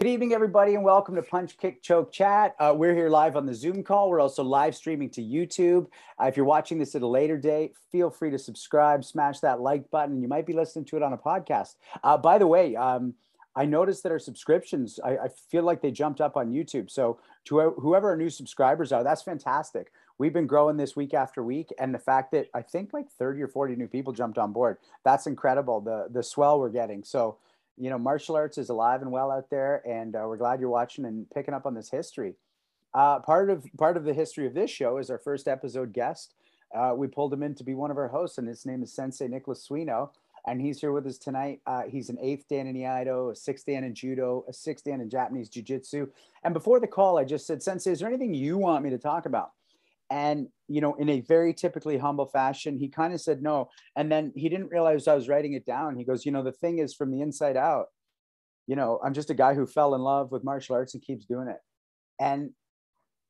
Good evening, everybody, and welcome to Punch Kick Choke Chat. Uh, we're here live on the Zoom call. We're also live streaming to YouTube. Uh, if you're watching this at a later date, feel free to subscribe, smash that like button. You might be listening to it on a podcast. Uh, by the way, um, I noticed that our subscriptions, I, I, feel like they jumped up on YouTube. So to whoever our new subscribers are, that's fantastic. We've been growing this week after week, and the fact that I think like 30 or 40 new people jumped on board, that's incredible. The the swell we're getting. So you know, martial arts is alive and well out there, and uh, we're glad you're watching and picking up on this history. Uh, part of part of the history of this show is our first episode guest. Uh, we pulled him in to be one of our hosts, and his name is Sensei Nicklaus Suino, and he's here with us tonight. Uh, he's an eighth dan in Iaido, a sixth dan in Judo, a sixth dan in Japanese Jiu Jitsu. And before the call, I just said, Sensei, is there anything you want me to talk about? And, you know, in a very typically humble fashion, he kind of said no. And then he didn't realize I was writing it down. He goes, you know, the thing is from the inside out, you know, I'm just a guy who fell in love with martial arts and keeps doing it. And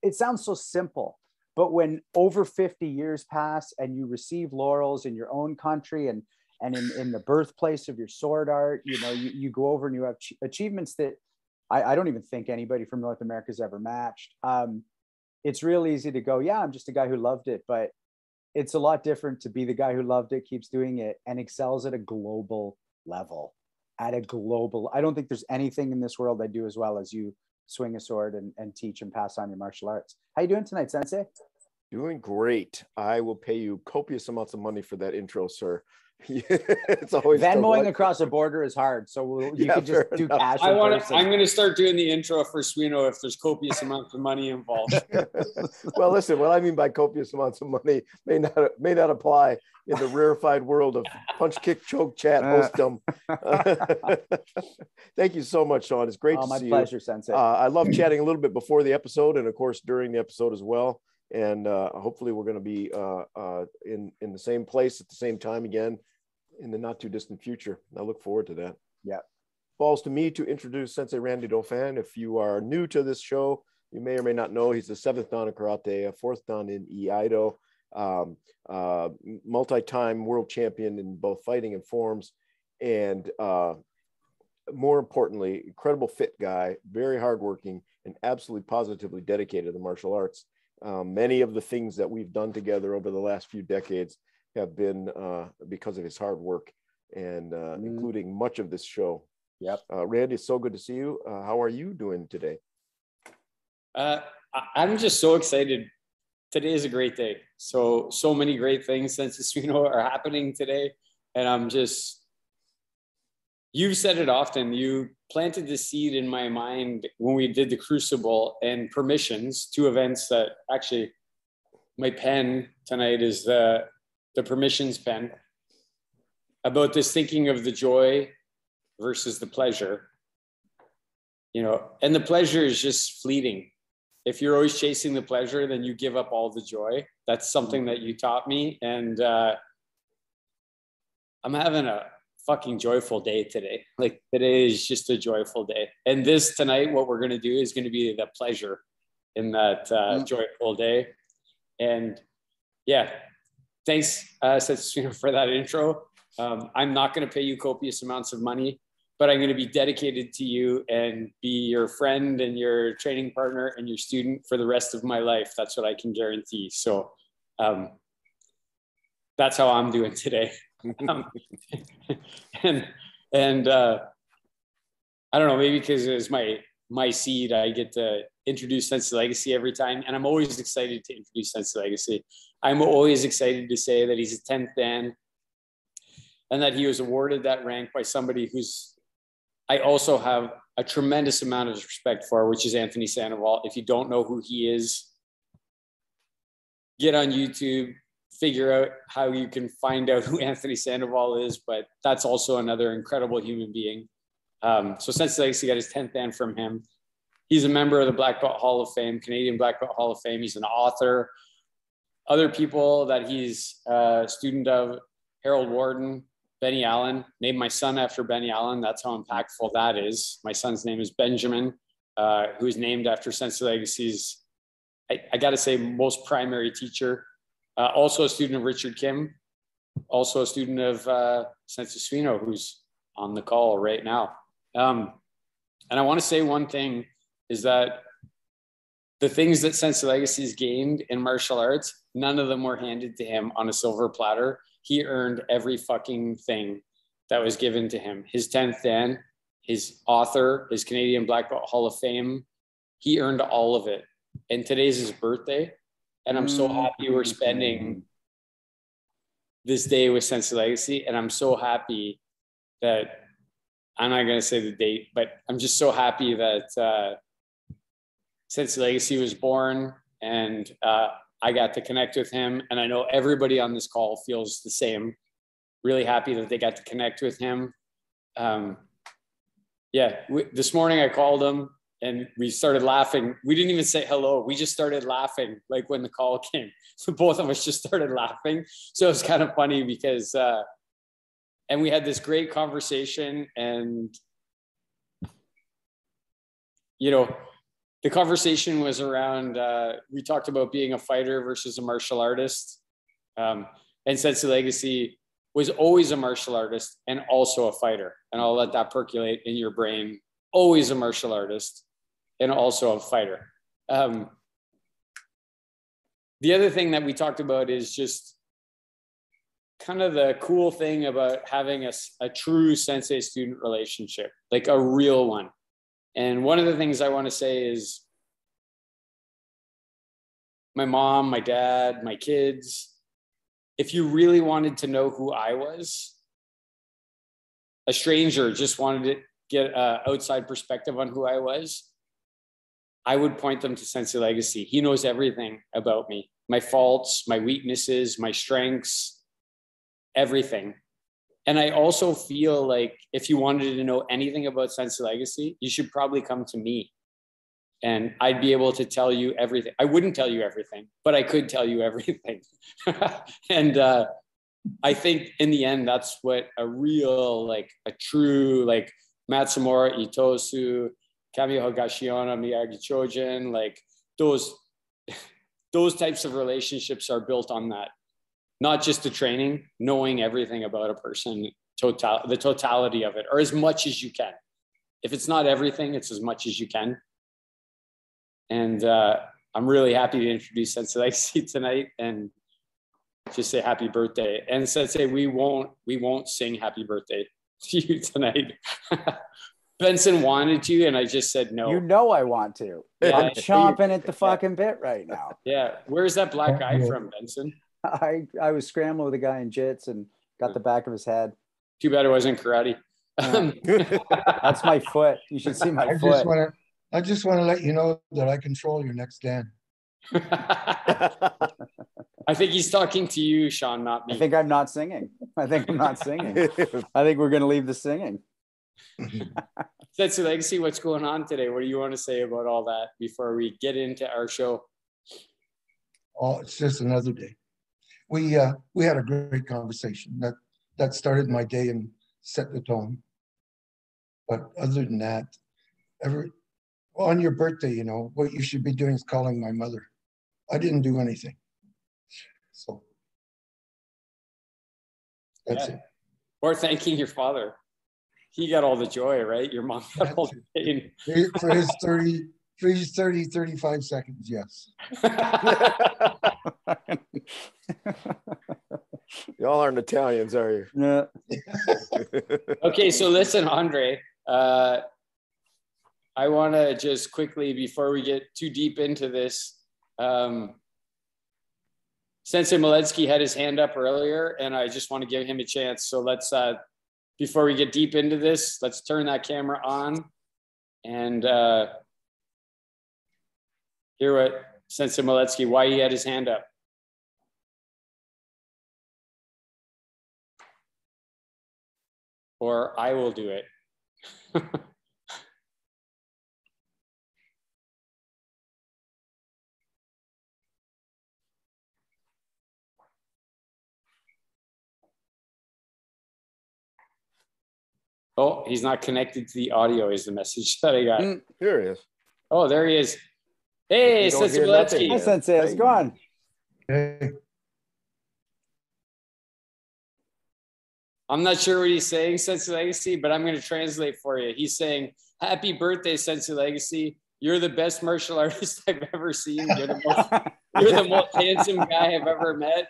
it sounds so simple, but when over 50 years pass and you receive laurels in your own country and and in, in the birthplace of your sword art, you know, you, you go over and you have ch- achievements that I, I, don't even think anybody from North America has ever matched. Um, it's real easy to go, yeah, I'm just a guy who loved it, but it's a lot different to be the guy who loved it, keeps doing it, and excels at a global level. At a global, I don't think there's anything in this world I do as well as you swing a sword and, and teach and pass on your martial arts. How you doing tonight, Sensei? Doing great. I will pay you copious amounts of money for that intro, sir. it's always Venmoing across a border is hard, so we'll, you yeah, could just do cash. I want to. I'm going to start doing the intro for Suino if there's copious amounts of money involved. well, listen, what I mean by copious amounts of money may not may not apply in the rarefied world of punch, kick, choke, chat, uh. hostdom. Thank you so much, Sean. It's great oh, to see pleasure, you. Sensei. Uh, I love chatting a little bit before the episode, and of course during the episode as well. And uh, hopefully, we're going to be uh, uh, in in the same place at the same time again in the not too distant future. I look forward to that. Yeah. Falls to me to introduce Sensei Randy Dauphin. If you are new to this show, you may or may not know he's the seventh Dan in karate, a fourth Dan in Iaido, um, uh, multi-time world champion in both fighting and forms, and uh, more importantly, incredible fit guy, very hardworking, and absolutely positively dedicated to the martial arts. Um, many of the things that we've done together over the last few decades have been uh, because of his hard work and uh, mm. including much of this show. Yep. Uh, Randy, it's so good to see you. Uh, how are you doing today? Uh, I'm just so excited. Today is a great day. So, so many great things since Suino are happening today. And I'm just, you've said it often. You planted the seed in my mind when we did the Crucible and Permissions, two events that actually my pen tonight is the the permissions pen about this thinking of the joy versus the pleasure. You know and the pleasure is just fleeting. If you're always chasing the pleasure then you give up all the joy. That's something that you taught me and uh, i'm having a fucking joyful day today. Like today is just a joyful day. And this tonight what we're going to do is going to be the pleasure in that uh, mm. joyful day. And yeah thanks, uh, for that intro. Um, I'm not going to pay you copious amounts of money, but I'm going to be dedicated to you and be your friend and your training partner and your student for the rest of my life. That's what I can guarantee. So um, that's how I'm doing today. um, and and uh, I don't know, maybe because it was my my seed, I get to introduce Sensei Legacy every time, and I'm always excited to introduce Sensei Legacy. I'm always excited to say that he's a 10th Dan and that he was awarded that rank by somebody who's I also have a tremendous amount of respect for, which is Anthony Sandoval. If you don't know who he is, get on YouTube, figure out how you can find out who Anthony Sandoval is. But that's also another incredible human being. Um, so Sensei Legacy got his 10th Dan from him. He's a member of the Black Belt Hall of Fame, Canadian Black Belt Hall of Fame. He's an author other people that he's a student of, Harold Warden, Benny Allen, named my son after Benny Allen. That's how impactful that is. My son's name is Benjamin, uh, who is named after Sensei Legacy's, I, I got to say, most primary teacher. Uh, also a student of Richard Kim, also a student of uh, Sensei Suino, who's on the call right now. Um, and I want to say one thing is that the things that Sensei has gained in martial arts, none of them were handed to him on a silver platter. He earned every fucking thing that was given to him. His 10th Dan, his author, his Canadian Black Belt Hall of Fame, he earned all of it. And today's his birthday. And I'm so happy we're spending this day with Sensei Legacy. And I'm so happy that I'm not going to say the date, but I'm just so happy that uh, Sensei Legacy was born and uh, I got to connect with him. And I know everybody on this call feels the same. Really happy that they got to connect with him. Um, yeah, we, this morning I called him and we started laughing. We didn't even say hello. We just started laughing like when the call came. So both of us just started laughing. So it was kind of funny because, uh, and we had this great conversation and, you know, the conversation was around, uh, we talked about being a fighter versus a martial artist. Um, and Sensei Legacy was always a martial artist and also a fighter. And I'll let that percolate in your brain. Always a martial artist and also a fighter. Um, the other thing that we talked about is just kind of the cool thing about having a, a true sensei student relationship, like a real one. And one of the things I want to say is my mom, my dad, my kids, if you really wanted to know who I was, a stranger just wanted to get an outside perspective on who I was, I would point them to Sensei Legacy. He knows everything about me my faults, my weaknesses, my strengths, everything. And I also feel like if you wanted to know anything about Sensei Legacy, you should probably come to me. And I'd be able to tell you everything. I wouldn't tell you everything, but I could tell you everything. and uh, I think in the end, that's what a real, like a true, like Matsumura Itosu, Kamiya Higashiona, Miyagi Chojun, like those, those types of relationships are built on that not just the training, knowing everything about a person, total, the totality of it, or as much as you can. If it's not everything, it's as much as you can. And uh, I'm really happy to introduce Sensei Legacy tonight and just say happy birthday. And Sensei, we won't we won't sing happy birthday to you tonight. Benson wanted to, and I just said no. You know I want to. Yeah, I'm chomping at the fucking bit right now. Yeah. Where's that black guy from, Benson? I I was scrambling with a guy in jits and got hmm. the back of his head. Too bad it wasn't karate. Um, That's my foot. You should see my I foot. just want to, I just want to let you know that I control your next Dan. I think he's talking to you, Sean, not me. I think I'm not singing. I think I'm not singing. I think we're going to leave the singing. That's the legacy. What's going on today? What do you want to say about all that before we get into our show? Oh, it's just another day we uh, we had a great conversation that that started my day and set the tone. But other than that, every on your birthday, you know what you should be doing is calling my mother. I didn't do anything, so that's yeah. it. Or thanking your father. He got all the joy, right? Your mom got all the pain. For his 30, for his 30, 35 seconds, yes. Y'all aren't Italians, are you? Yeah. okay, so listen, Andre. Uh, I want to just quickly, before we get too deep into this, um, Sensei Maletsky had his hand up earlier, and I just want to give him a chance. So let's, uh, before we get deep into this, let's turn that camera on and uh, hear what Sensei Maletsky, why he had his hand up. Or I will do it. oh, he's not connected to the audio is the message that I got. Mm, here he is. Oh, there he is. Hey, Sensei Biletsky. Hi, Sensei. How's it going? Hey. I'm not sure what he's saying, Sensei Legacy, but I'm going to translate for you. He's saying, happy birthday, Sensei Legacy. You're the best martial artist I've ever seen. You're the most, you're the most handsome guy I've ever met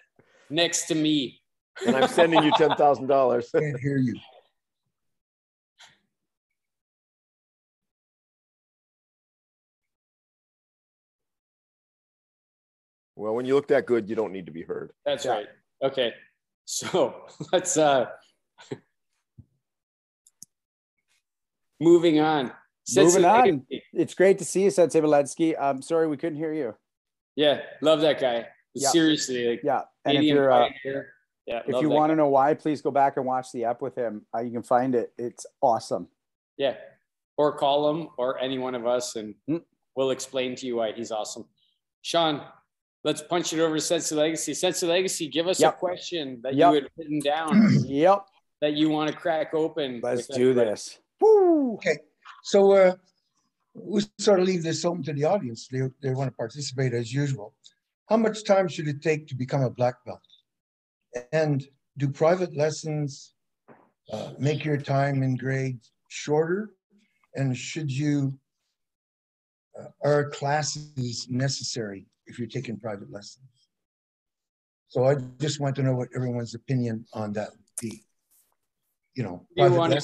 next to me. And I'm sending you $10,000. Can't hear you. Well, when you look that good, you don't need to be heard. That's right. Okay. So let's uh moving on. Moving on. It's great to see you, Sensei Valetsky. I'm sorry we couldn't hear you. Yeah, love that guy. Yeah. Seriously, like Yeah, and if you're uh, yeah, if you want to know why, please go back and watch the ep with him. Uh, you can find it. It's awesome. yeah, or call him or any one of us, and Mm. we'll explain to you why he's awesome. Sean, let's punch it over to Sensei Legacy. Sensei Legacy, give us Yep. a question that Yep. you had written down Yep. That you want to crack open. Let's do everybody. this. Woo. Okay, so uh, we sort of leave this open to the audience. They, they want to participate as usual. How much time should it take to become a black belt? And do private lessons uh, make your time in grade shorter? And should you, uh, are classes necessary if you're taking private lessons? So I just want to know what everyone's opinion on that would be. You know, Do you wanna-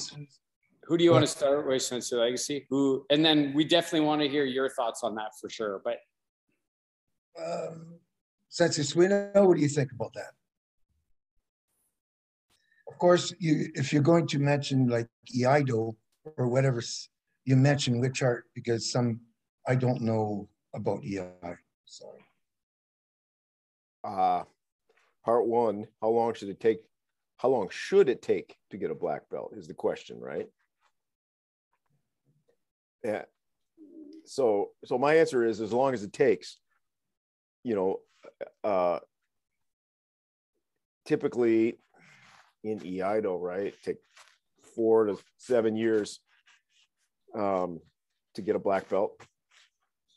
Who do you Go want to start with, Sensei Legacy? Who, and then we definitely want to hear your thoughts on that for sure. But Um, Sensei Suino, what do you think about that? Of course, you if you're going to mention like Iaido or whatever, you mention which art because some I don't know about Iai. Sorry. Uh, part one, how long should it take? How long should it take to get a black belt is the question, right? Yeah. So, so my answer is as long as it takes, you know, uh, typically in Iaido, right, take four to seven years um, to get a black belt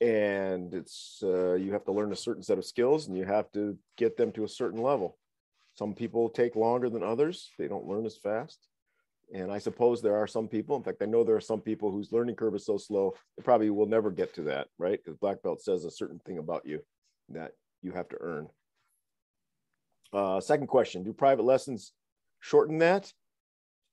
and it's uh, you have to learn a certain set of skills and you have to get them to a certain level some people take longer than others. They don't learn as fast. And i suppose there are some people in fact i know there are some people whose learning curve is so slow they probably will never get to that right? Because black belt says a certain thing about you that you have to earn. Uh, second question do private lessons shorten that?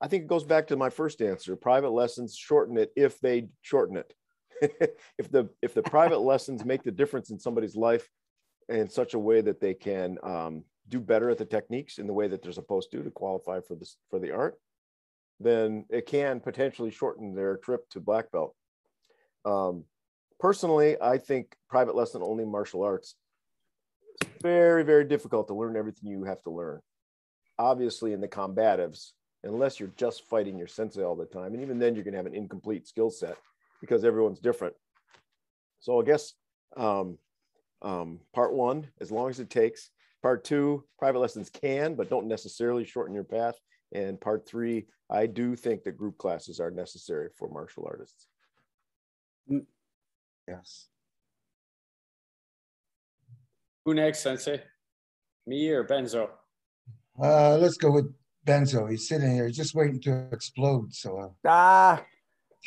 I think it goes back to my first answer private lessons shorten it if they shorten it. If the if the private lessons make the difference in somebody's life in such a way that they can um, do better at the techniques in the way that they're supposed to to qualify for this for the art then it can potentially shorten their trip to black belt um, personally i think private lesson only martial arts is very very difficult to learn everything you have to learn obviously in the combatives unless you're just fighting your sensei all the time and even then you're going to have an incomplete skill set because everyone's different. So I guess um, um, part one, as long as it takes. Part two, private lessons can, but don't necessarily shorten your path. And part three, I do think that group classes are necessary for martial artists. Yes. who next, Sensei? Me or Benzo? Uh, let's go with Benzo. He's sitting here just waiting to explode. So uh, Ah,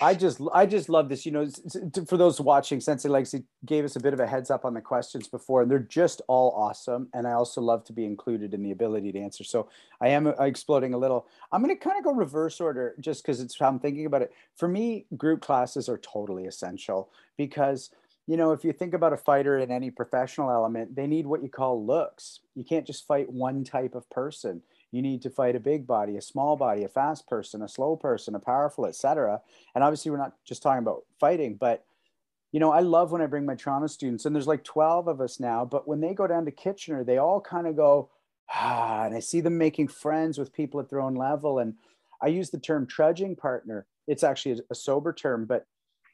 I just I just love this. You know, for those watching, Sensei Legacy gave us a bit of a heads up on the questions before, and they're just all awesome. And I also love to be included in the ability to answer. So I am uh, exploding a little. I'm going to kind of go reverse order just because it's how I'm thinking about it. For me, group classes are totally essential because you know if you think about a fighter in any professional element, they need what you call looks. You can't just fight one type of person. You need to fight a big body, a small body, a fast person, a slow person, a powerful, etc. And obviously, we're not just talking about fighting, but you know, I love when I bring my Toronto students, and there's like 12 of us now, but when they go down to Kitchener, they all kind of go, ah, and I see them making friends with people at their own level. And I use the term trudging partner. It's actually a sober term, but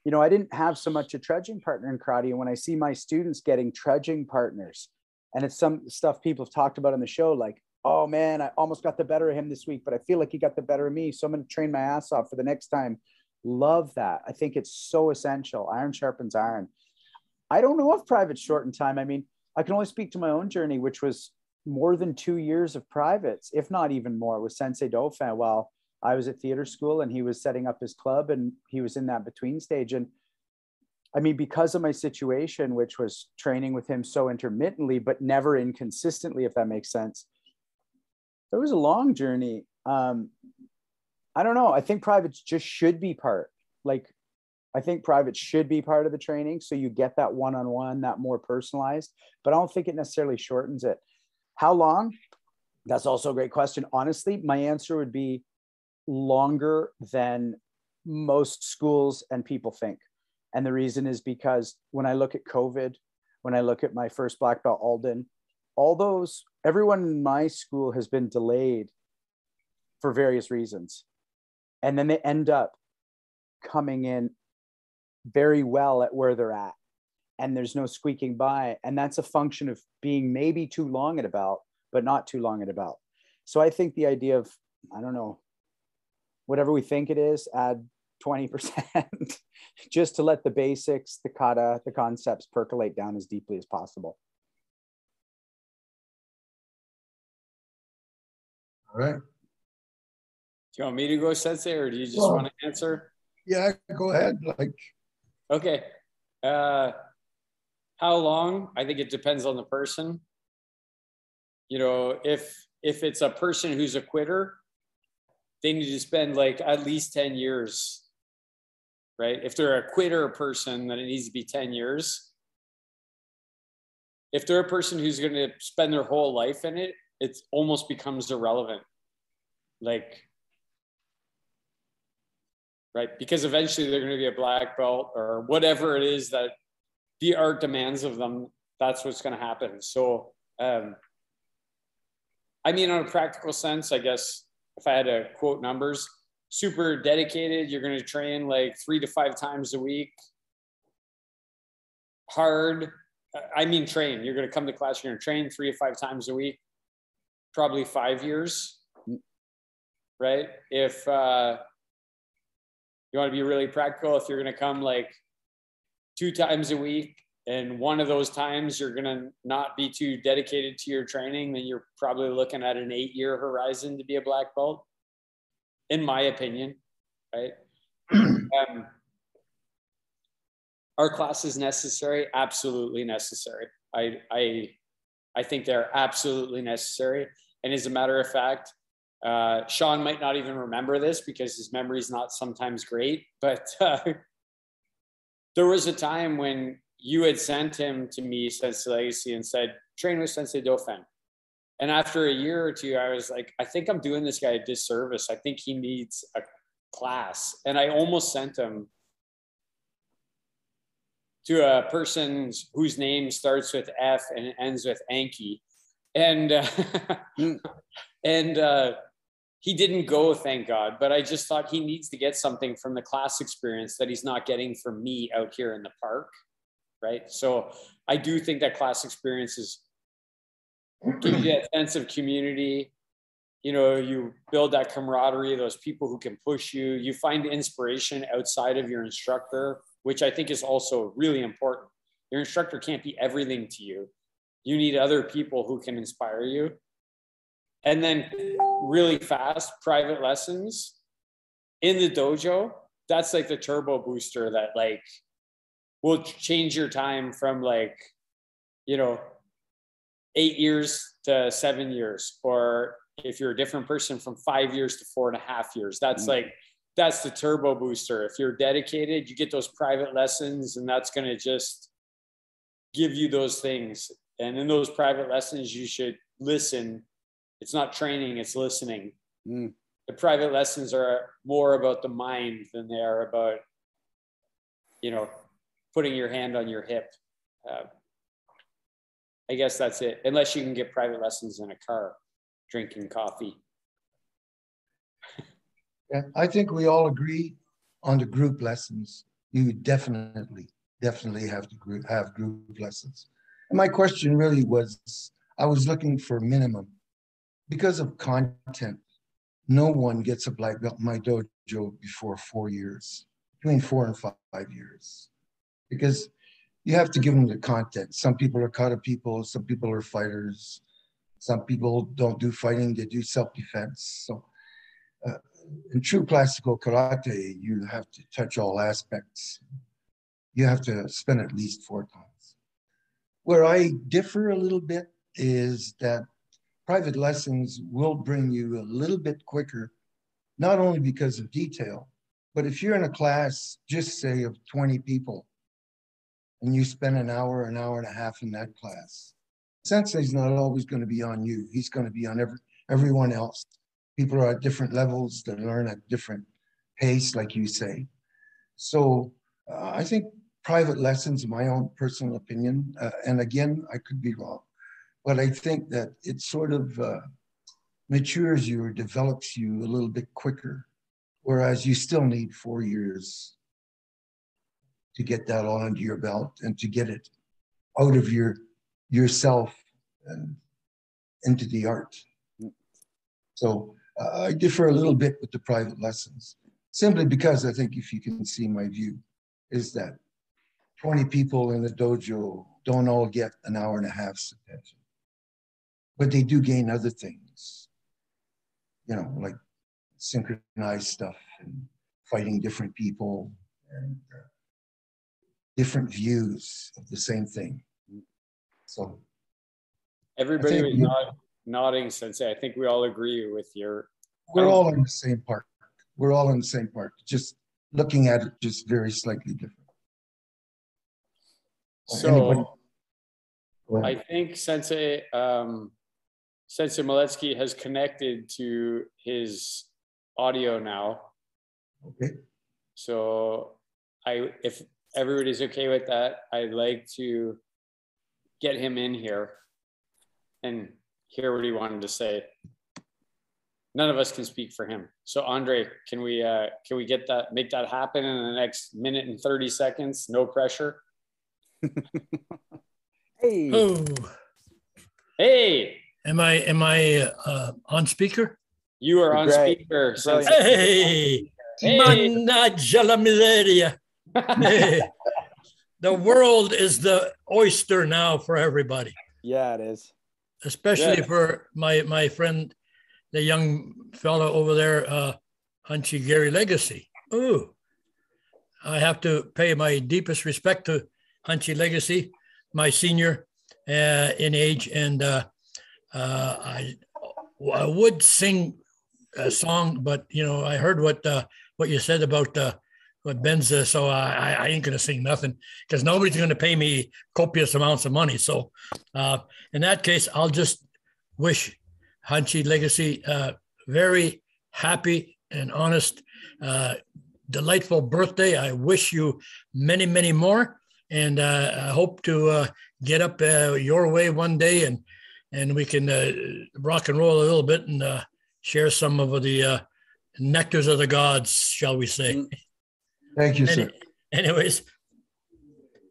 you know, I didn't have so much a trudging partner in karate. And when I see my students getting trudging partners, and it's some stuff people have talked about on the show, like, oh man, I almost got the better of him this week, but I feel like he got the better of me. So I'm going to train my ass off for the next time. Love that. I think it's so essential. Iron sharpens iron. I don't know if private shortened time. I mean, I can only speak to my own journey, which was more than two years of privates, if not even more, with Sensei Dauphin. While I was at theater school and he was setting up his club and he was in that between stage. And I mean, because of my situation, which was training with him so intermittently, but never inconsistently, if that makes sense, it was a long journey. Um, I don't know. I think privates just should be part. Like, I think privates should be part of the training. So you get that one on one, that more personalized, but I don't think it necessarily shortens it. How long? That's also a great question. Honestly, my answer would be longer than most schools and people think. And the reason is because when I look at COVID, when I look at my first black belt Alden, all those, everyone in my school has been delayed for various reasons. And then they end up coming in very well at where they're at. And there's no squeaking by. And that's a function of being maybe too long at about, but not too long at about. So I think the idea of, I don't know, whatever we think it is, add 20% just to let the basics, the kata, the concepts percolate down as deeply as possible. Right. Do you want me to go, Sensei, or do you just Well- want to answer? Yeah, go ahead. Like, Okay. Uh, how long? I think it depends on the person. You know, if if it's a person who's a quitter, they need to spend like at least 10 years. Right? If they're a quitter person, then it needs to be 10 years. If they're a person who's going to spend their whole life in it, it almost becomes irrelevant. Like right? Because eventually they're going to be a black belt or whatever it is that the art demands of them. That's what's going to happen. So, um, I mean, on a practical sense, I guess if I had to quote numbers, super dedicated, you're going to train like three to five times a week. Hard, I mean, train. You're going to come to class, you're going to train three to five times a week, probably five years, right? If, uh, you want to be really practical if you're going to come like two times a week and one of those times you're going to not be too dedicated to your training then you're probably looking at an eight year horizon to be a black belt in my opinion right? Um, our class is necessary? Absolutely necessary. I i i think they're absolutely necessary and as a matter of fact uh, Sean might not even remember this because his memory is not sometimes great, but uh, there was a time when you had sent him to me, Sensei Legacy, and said, train with Sensei Dauphin. And after a year or two, I was like, I think I'm doing this guy a disservice. I think he needs a class. And I almost sent him to a person whose name starts with F and ends with Anki. And, uh, and, uh, he didn't go, thank God. But I just thought he needs to get something from the class experience that he's not getting from me out here in the park, right? So I do think that class experience is give you that sense of community. You know, you build that camaraderie, those people who can push you. You find inspiration outside of your instructor, which I think is also really important. Your instructor can't be everything to you. You need other people who can inspire you. And then really fast private lessons in the dojo that's like the turbo booster that like will change your time from like you know eight years to seven years or if you're a different person from five years to four and a half years that's mm-hmm. like that's the turbo booster if you're dedicated you get those private lessons and that's going to just give you those things and in those private lessons you should listen it's not training, it's listening. Mm. The private lessons are more about the mind than they are about, you know, putting your hand on your hip. Uh, I guess that's it, unless you can get private lessons in a car, drinking coffee. yeah, I think we all agree on the group lessons. You definitely, definitely have to group, have group lessons. And my question really was, I was looking for minimum because of content, no one gets a black belt in my dojo before four years, between four and five years, because you have to give them the content. Some people are kata people, some people are fighters, some people don't do fighting, they do self defense. So uh, in true classical karate, you have to touch all aspects. You have to spend at least four times. Where I differ a little bit is that private lessons will bring you a little bit quicker, not only because of detail, but if you're in a class, just say of 20 people, and you spend an hour, an hour and a half in that class, sensei's not always going to be on you. He's going to be on every, everyone else. People are at different levels, they learn at different pace, like you say. So uh, I think private lessons, my own personal opinion, uh, and again, I could be wrong, but I think that it sort of uh, matures you or develops you a little bit quicker, whereas you still need four years to get that all under your belt and to get it out of your yourself and into the art. So uh, I differ a little bit with the private lessons, simply because I think if you can see my view, is that 20 people in the dojo don't all get an hour and a half's attention but they do gain other things, you know, like synchronized stuff and fighting different people and uh, different views of the same thing. So everybody was nod, nodding, Sensei. I think we all agree with your. We're all in the same park. We're all in the same park, Just looking at it, just very slightly different. So, I think Sensei, um, Sensei Maletsky has connected to his audio now. Okay. So I, if everybody's okay with that, I'd like to get him in here and hear what he wanted to say. None of us can speak for him. So Andre, can we uh, can we get that make that happen in the next minute and 30 seconds? No pressure. hey. Oh. Hey. Am I am I uh, on speaker? You are on Great. speaker. Hey, hey. managgia miseria. hey. The world is the oyster now for everybody. Yeah, it is. Especially yeah. for my my friend, the young fellow over there, uh, Hanshi Gary Legacy. Ooh, I have to pay my deepest respect to Hanshi Legacy, my senior uh, in age, and uh, uh, I I would sing a song, but you know I heard what uh, what you said about uh, what Ben's, so I, I ain't gonna sing nothing because nobody's gonna pay me copious amounts of money. So uh, in that case, I'll just wish Hanshi Legacy very happy and honest, delightful birthday. I wish you many, many more, and uh, I hope to uh, get up uh, your way one day and and we can uh, rock and roll a little bit and uh, share some of the uh, nectars of the gods, shall we say? Mm. Thank you, sir. Anyways,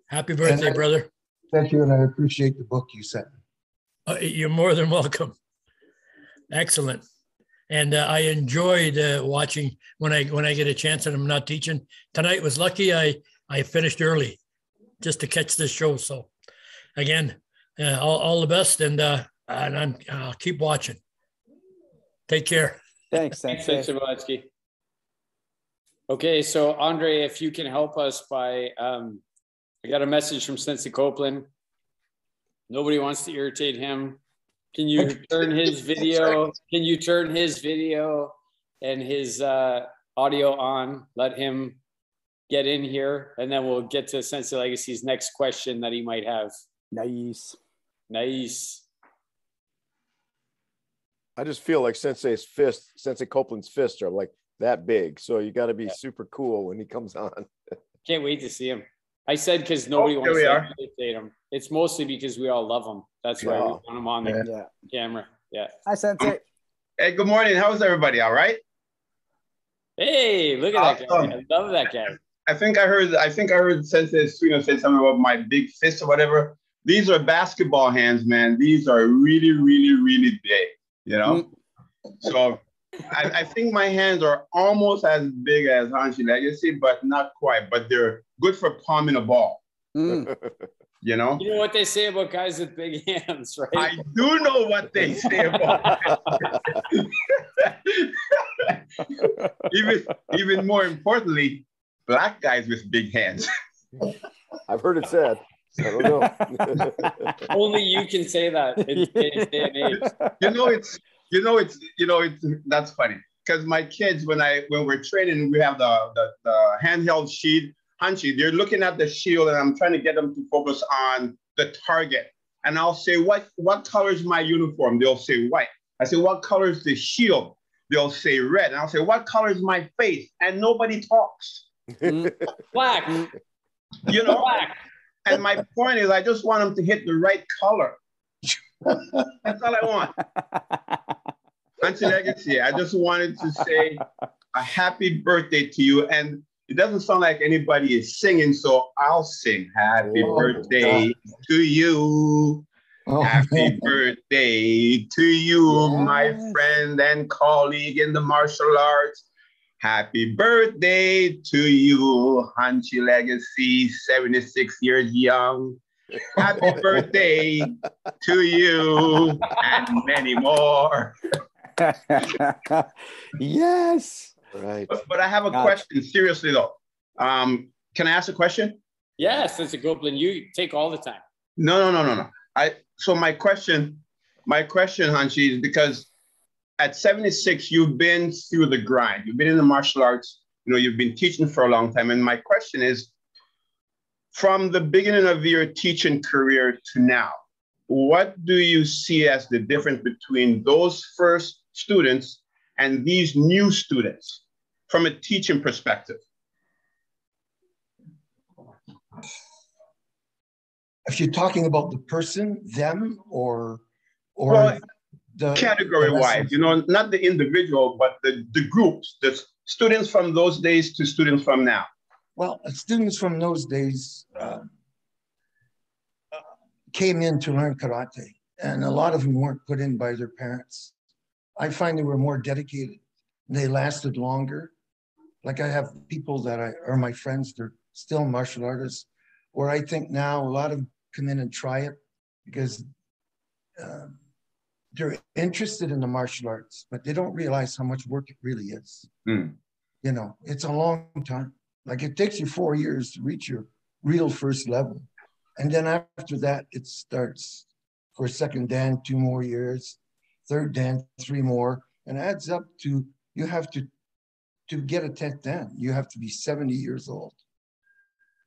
happy birthday, brother. Thank you, and I appreciate the book you sent. Uh, you're more than welcome. Excellent. And uh, I enjoyed uh, watching when I when I get a chance and I'm not teaching. Tonight was lucky. I I finished early just to catch this show. So again, uh, all, all the best, and uh, and I'm I'll keep watching. Take care. Thanks. Thanks, Thanks Szymanski. Okay, so Andre, if you can help us by, um, I got a message from Sensei Copeland. Nobody wants to irritate him. Can you turn his video? Can you turn his video and his uh, audio on? Let him get in here, and then we'll get to Sensei Legacy's next question that he might have. Nice. Nice. I just feel like Sensei's fist, Sensei Copeland's fists are like that big. So you got to be yeah. super cool when he comes on. Can't wait to see him. I said because nobody oh, wants to imitate him. It's mostly because we all love him. That's why yeah. we want him on the yeah. camera. Yeah. Hi, Sensei. Hey, good morning. How's everybody? All right. Hey, look at awesome. that guy. I love that guy. I think I heard. I think I heard Sensei Suino say something about my big fist or whatever these are basketball hands, man. These are really, really, really big, you know? Mm. So I, I, think my hands are almost as big as Hanshi Legacy, but not quite, but they're good for palming a ball. Mm. You know? You know what they say about guys with big hands, right? I do know what they say about even even more importantly, black guys with big hands. I've heard it said. I don't know. Only you can say that in today's day and age. You know, it's you know, it's you know, it's that's funny because my kids, when I when we're training, we have the the, the handheld sheet, Hanshi. They're looking at the shield, and I'm trying to get them to focus on the target. And I'll say, what what color is my uniform? They'll say white. I say, what color is the shield? They'll say red. And I'll say, what color is my face? And nobody talks. Mm. Black. Mm. You know, Black. and my point is, I just want them to hit the right color. That's all I want. Hanshi Legacy, I just wanted to say a happy birthday to you. And it doesn't sound like anybody is singing, so I'll sing happy Oh, birthday to you. Oh, Happy birthday to you, my friend and colleague in the martial arts. Happy birthday to you, Hanshi Legacy, 76 years young. Happy birthday to you and many more. yes. right. But, but I have a Gotcha. question, seriously though. Um, can I ask a question? Yes, it's a goblin. You take all the time. No, no, no, no, no. I so my question, my question, Hanshi, is because at 76, you've been through the grind. You've been in the martial arts, you know, you've been teaching for a long time. And my question is from the beginning of your teaching career to now, what do you see as the difference between those first students and these new students from a teaching perspective? if you're talking about the person, them, or or Well, the category wise, you know, not the individual, but the, the groups, the students from those days to students from now. Well, students from those days uh, uh, came in to learn karate, and a lot of them weren't put in by their parents. I find they were more dedicated. They lasted longer. Like I have people that I are my friends, they're still martial artists, where I think now a lot of them come in and try it because uh, they're interested in the martial arts, but they don't realize how much work it really is. Hmm. You know, it's a long time. Like it takes you four years to reach your real first level. And then after that, it starts for second Dan, two more years, third Dan, three more, and adds up to you have to to get a 10th Dan, you have to be 70 years old.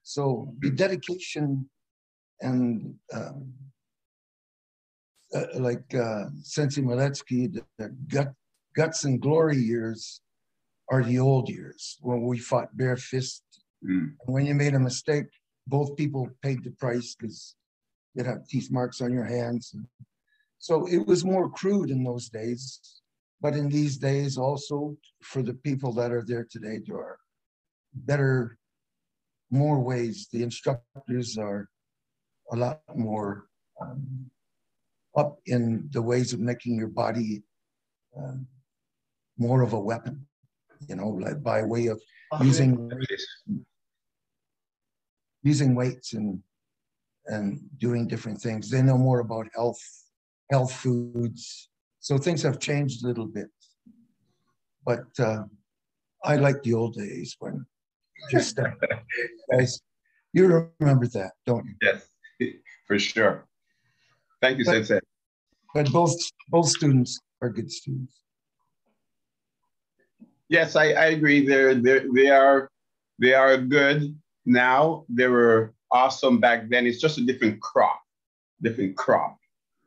So the dedication and um, uh, like uh, Sensei Maletsky, the, the gut, guts and glory years are the old years when we fought bare. Mm. When you made a mistake, both people paid the price because you'd have teeth marks on your hands. So it was more crude in those days. But in these days, also for the people that are there today, there are better, more ways. The instructors are a lot more um, up in the ways of making your body um, more of a weapon, you know, like by way of using using weights and and doing different things. They know more about health, health foods. So things have changed a little bit. But uh, I like the old days when just uh, guys, you remember that, don't you? Yes, for sure. Thank you, But- Sensei. But both both students are good students. Yes, I, I agree. They're, they're, they are they are good now. They were awesome back then. It's just a different crop, different crop.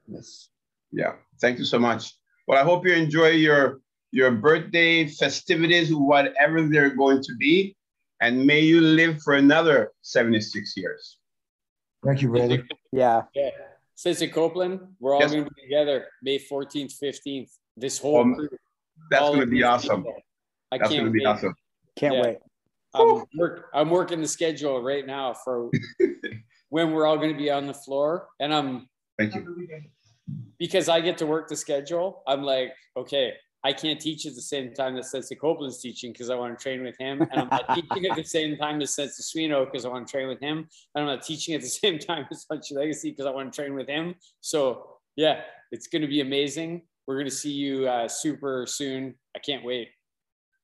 Yes. Yeah. Thank you so much. Well, I hope you enjoy your your birthday festivities, whatever they're going to be, and may you live for another 76 years. Thank you, brother. Yeah. Yeah. Sensei Copeland, we're all Yes. going to be together May 14th, 15th. This whole Um, crew, That's going to be awesome. people. I That's can't going to be wait. awesome. Can't Yeah. wait. I'm, work, I'm working the schedule right now for when we're all going to be on the floor. And I'm, Thank you. because I get to work the schedule, I'm like, okay, I can't teach at the same time that Sensei Copeland's teaching because I want to train with him. And I'm not teaching at the same time as Sensei Suino because I want to train with him. And I'm not teaching at the same time as Punchy Legacy because I want to train with him. So yeah, it's going to be amazing. We're going to see you uh, super soon. I can't wait.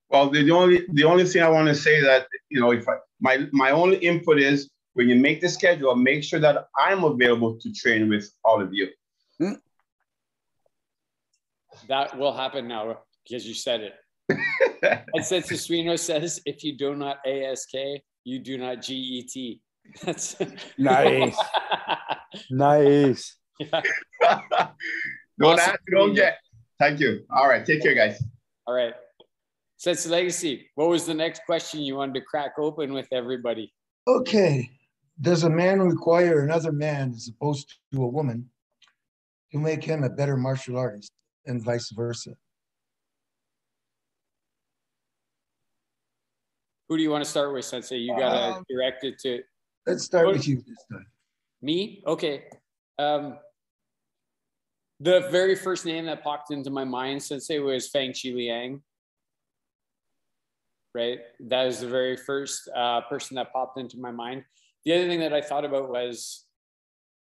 Well, the only the only thing I want to say that you know, if I, my my only input is when you make the schedule, make sure that I'm available to train with all of you. Hmm. That will happen now because you said it. and since Suino says, if you do not ASK, you do not GET. That's nice. nice. Yeah. don't awesome. ask, don't get. Thank you. All right. Take care, guys. All right. Sensei Legacy, what was the next question you wanted to crack open with everybody? Okay. Does a man require another man as opposed to a woman to make him a better martial artist and vice versa? Who do you want to start with, Sensei? You got to um, direct it to. Let's start with you this time. Me? Okay. Um, the very first name that popped into my mind, Sensei, was Feng Chi Liang. Right? That is the very first uh, person that popped into my mind. The other thing that I thought about was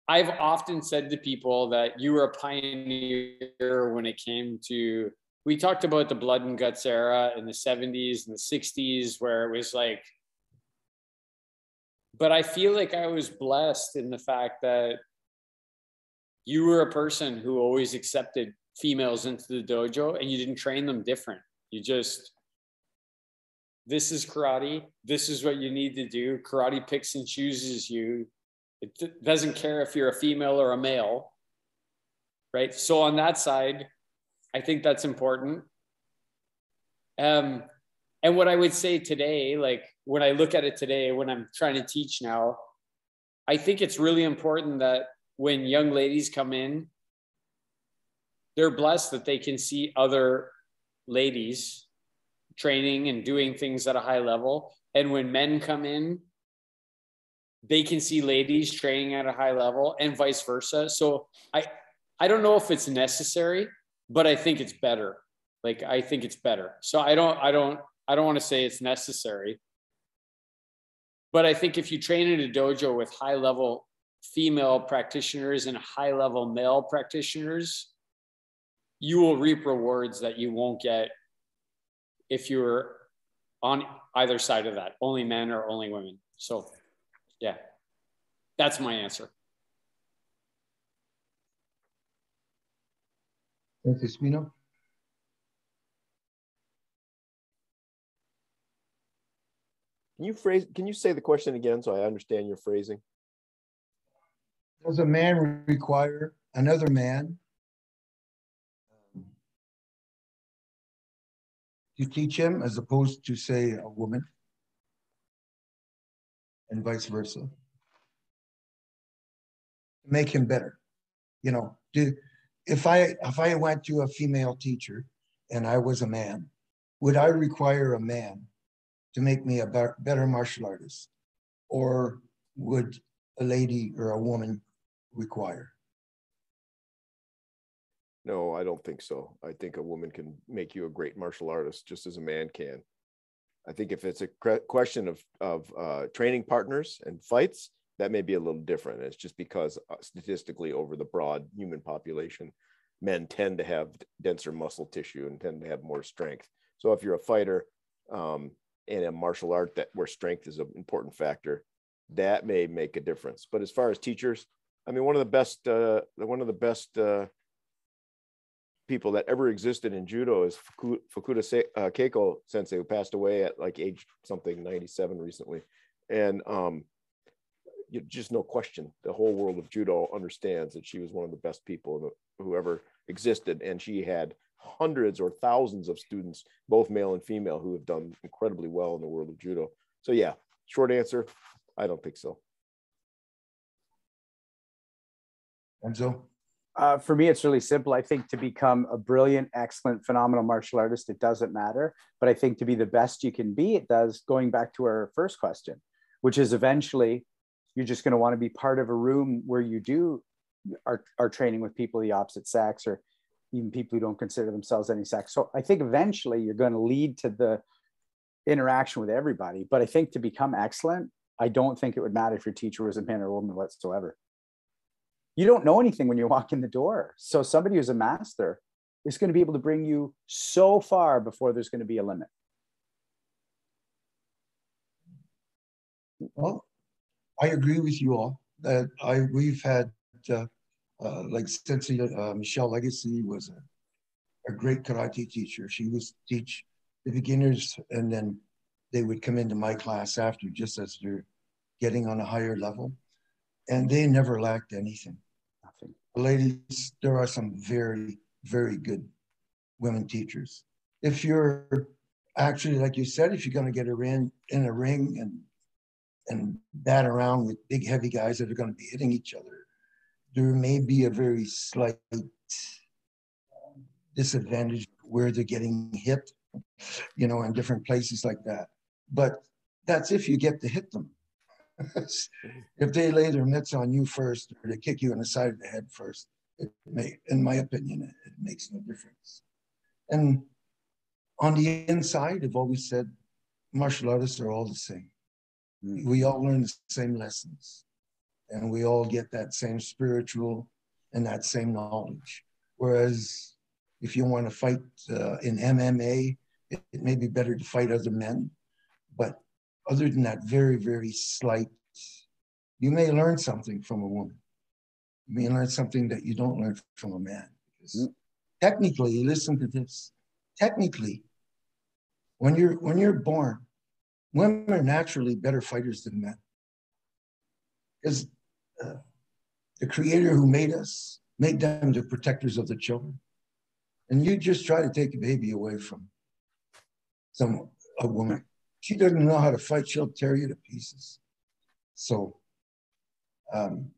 I've often said to people that you were a pioneer when it came to we talked about the blood and guts era in the 70s and the 60s where it was like but i feel like i was blessed in the fact that you were a person who always accepted females into the dojo and you didn't train them different. You just this is karate. This is what you need to do. Karate picks and chooses you it doesn't care if you're a female or a male right so on that side I think that's important. Um, and what I would say today, like when I look at it today, when I'm trying to teach now, I think it's really important that when young ladies come in, they're blessed that they can see other ladies training and doing things at a high level. And when men come in, they can see ladies training at a high level and vice versa. So I, I don't know if it's necessary, but I think it's better. Like I think it's better. So I don't I don't I don't want to say it's necessary. But I think if you train in a dojo with high level female practitioners and high level male practitioners, you will reap rewards that you won't get if you're on either side of that, only men or only women. So, yeah, that's my answer. Thank you, Suino. Can you phrase, can you say the question again so I understand your phrasing? Does a man require another man um, to teach him as opposed to say a woman and vice versa? Make him better. You know, do, if I if I went to a female teacher and I was a man, would I require a man to make me a better martial artist, or would a lady or a woman require? No, I don't think so. I think a woman can make you a great martial artist just as a man can. I think if it's a question of of uh, training partners and fights, that may be a little different. It's just because uh, statistically over the broad human population, men tend to have denser muscle tissue and tend to have more strength. So if you're a fighter um, in a martial art that where strength is an important factor, that may make a difference. But as far as teachers, I mean, one of the best, uh, one of the best uh, people that ever existed in judo is Fukuda Se- uh, Keiko Sensei, who passed away at like age something 97 recently, and um, you, just no question, the whole world of judo understands that she was one of the best people who ever existed, and she had hundreds or thousands of students, both male and female, who have done incredibly well in the world of judo. So yeah, short answer, I don't think so. Enzo? Uh, for me, it's really simple. I think to become a brilliant, excellent, phenomenal martial artist, it doesn't matter. But I think to be the best you can be, it does. Going back to our first question, which is eventually you're just going to want to be part of a room where you do are, are training with people of the opposite sex or even people who don't consider themselves any sex. So I think eventually you're going to lead to the interaction with everybody. But I think to become excellent, I don't think it would matter if your teacher was a man or a woman whatsoever you don't know anything when you walk in the door. So somebody who's a master is going to be able to bring you so far before there's going to be a limit. Well, I agree with you all that I we've had uh, uh, like since uh, Michelle Legacy was a, a great karate teacher. She was teach the beginners, and then they would come into my class after, just as they're getting on a higher level and they never lacked anything. Nothing. Ladies, there are some very, very good women teachers. If you're actually, like you said, if you're going to get a ring in a ring and and bat around with big heavy guys that are going to be hitting each other, there may be a very slight disadvantage where they're getting hit, you know, in different places like that. But that's if you get to hit them. If they lay their mitts on you first or they kick you in the side of the head first, it may, in my opinion, it, it makes no difference. And on the inside, I've always said martial artists are all the same. Mm. We all learn the same lessons and we all get that same spiritual and that same knowledge. Whereas if you want to fight uh, in MMA, it, it may be better to fight other men. But other than that, very, very slight, you may learn something from a woman. You may learn something that you don't learn from a man. Because mm. technically, listen to this. Technically, when you're when you're born, women are naturally better fighters than men. Because uh, the creator who made us made them the protectors of the children. And you just try to take a baby away from some a woman. She doesn't know how to fight, she'll tear you to pieces. So um,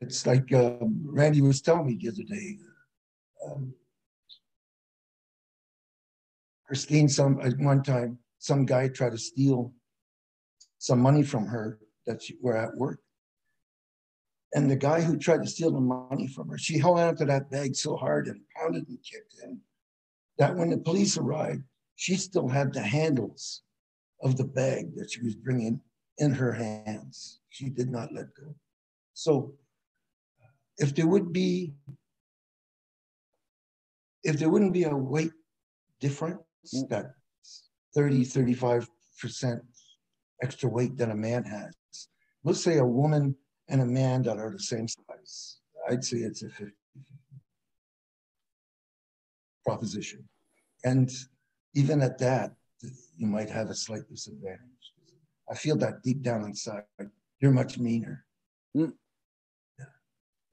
it's like um, Randy was telling me the other day. Um, Christine, some at one time, some guy tried to steal some money from her that she were at work. And the guy who tried to steal the money from her, she held on to that bag so hard and pounded and kicked him that when the police arrived, she still had the handles of the bag that she was bringing in her hands. She did not let go. So if there would be, if there wouldn't be a weight difference, Mm. that 30, 35% extra weight that a man has. Let's say a woman and a man that are the same size. I'd say it's a 50 proposition. And even at that, you might have a slight disadvantage. I feel that deep down inside, you're much meaner. Mm. Yeah.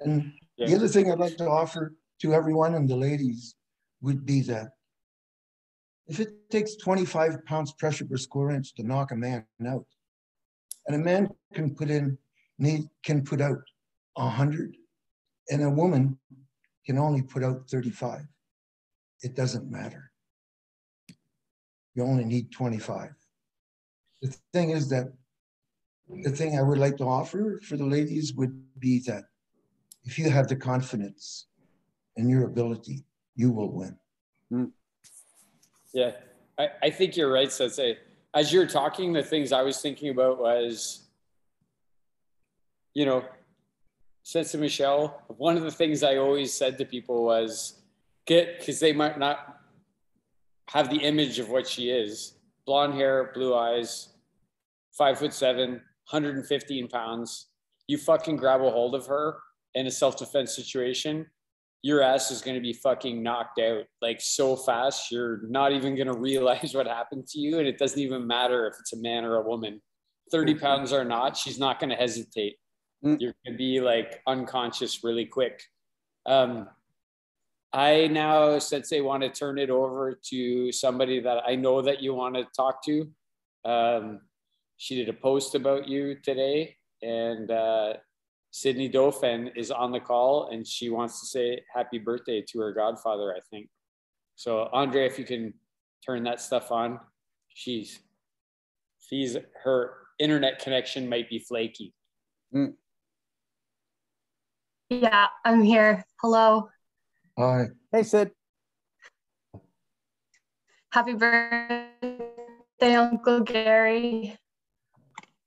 And yeah. the other thing I'd like to offer to everyone and the ladies would be that if it takes 25 pounds pressure per square inch to knock a man out, and a man can put in, need, can put out 100, and a woman can only put out 35, it doesn't matter. You only need 25. The thing is that the thing I would like to offer for the ladies would be that if you have the confidence in your ability, you will win. Mm. Yeah, I, I think you're right, Sensei. As you're talking, the things I was thinking about was, you know, Sensei Michelle, one of the things I always said to people was get, because they might not have the image of what she is blonde hair, blue eyes, five foot seven, 115 pounds. You fucking grab a hold of her in a self defense situation your ass is going to be fucking knocked out like so fast you're not even going to realize what happened to you and it doesn't even matter if it's a man or a woman 30 mm-hmm. pounds or not she's not going to hesitate mm. you're going to be like unconscious really quick um, i now since they want to turn it over to somebody that i know that you want to talk to um, she did a post about you today and uh, Sydney Dauphin is on the call and she wants to say happy birthday to her godfather, I think. So Andre, if you can turn that stuff on, she's she's her internet connection might be flaky. Mm. Yeah, I'm here. Hello. Hi. Hey Sid. Happy birthday, Uncle Gary.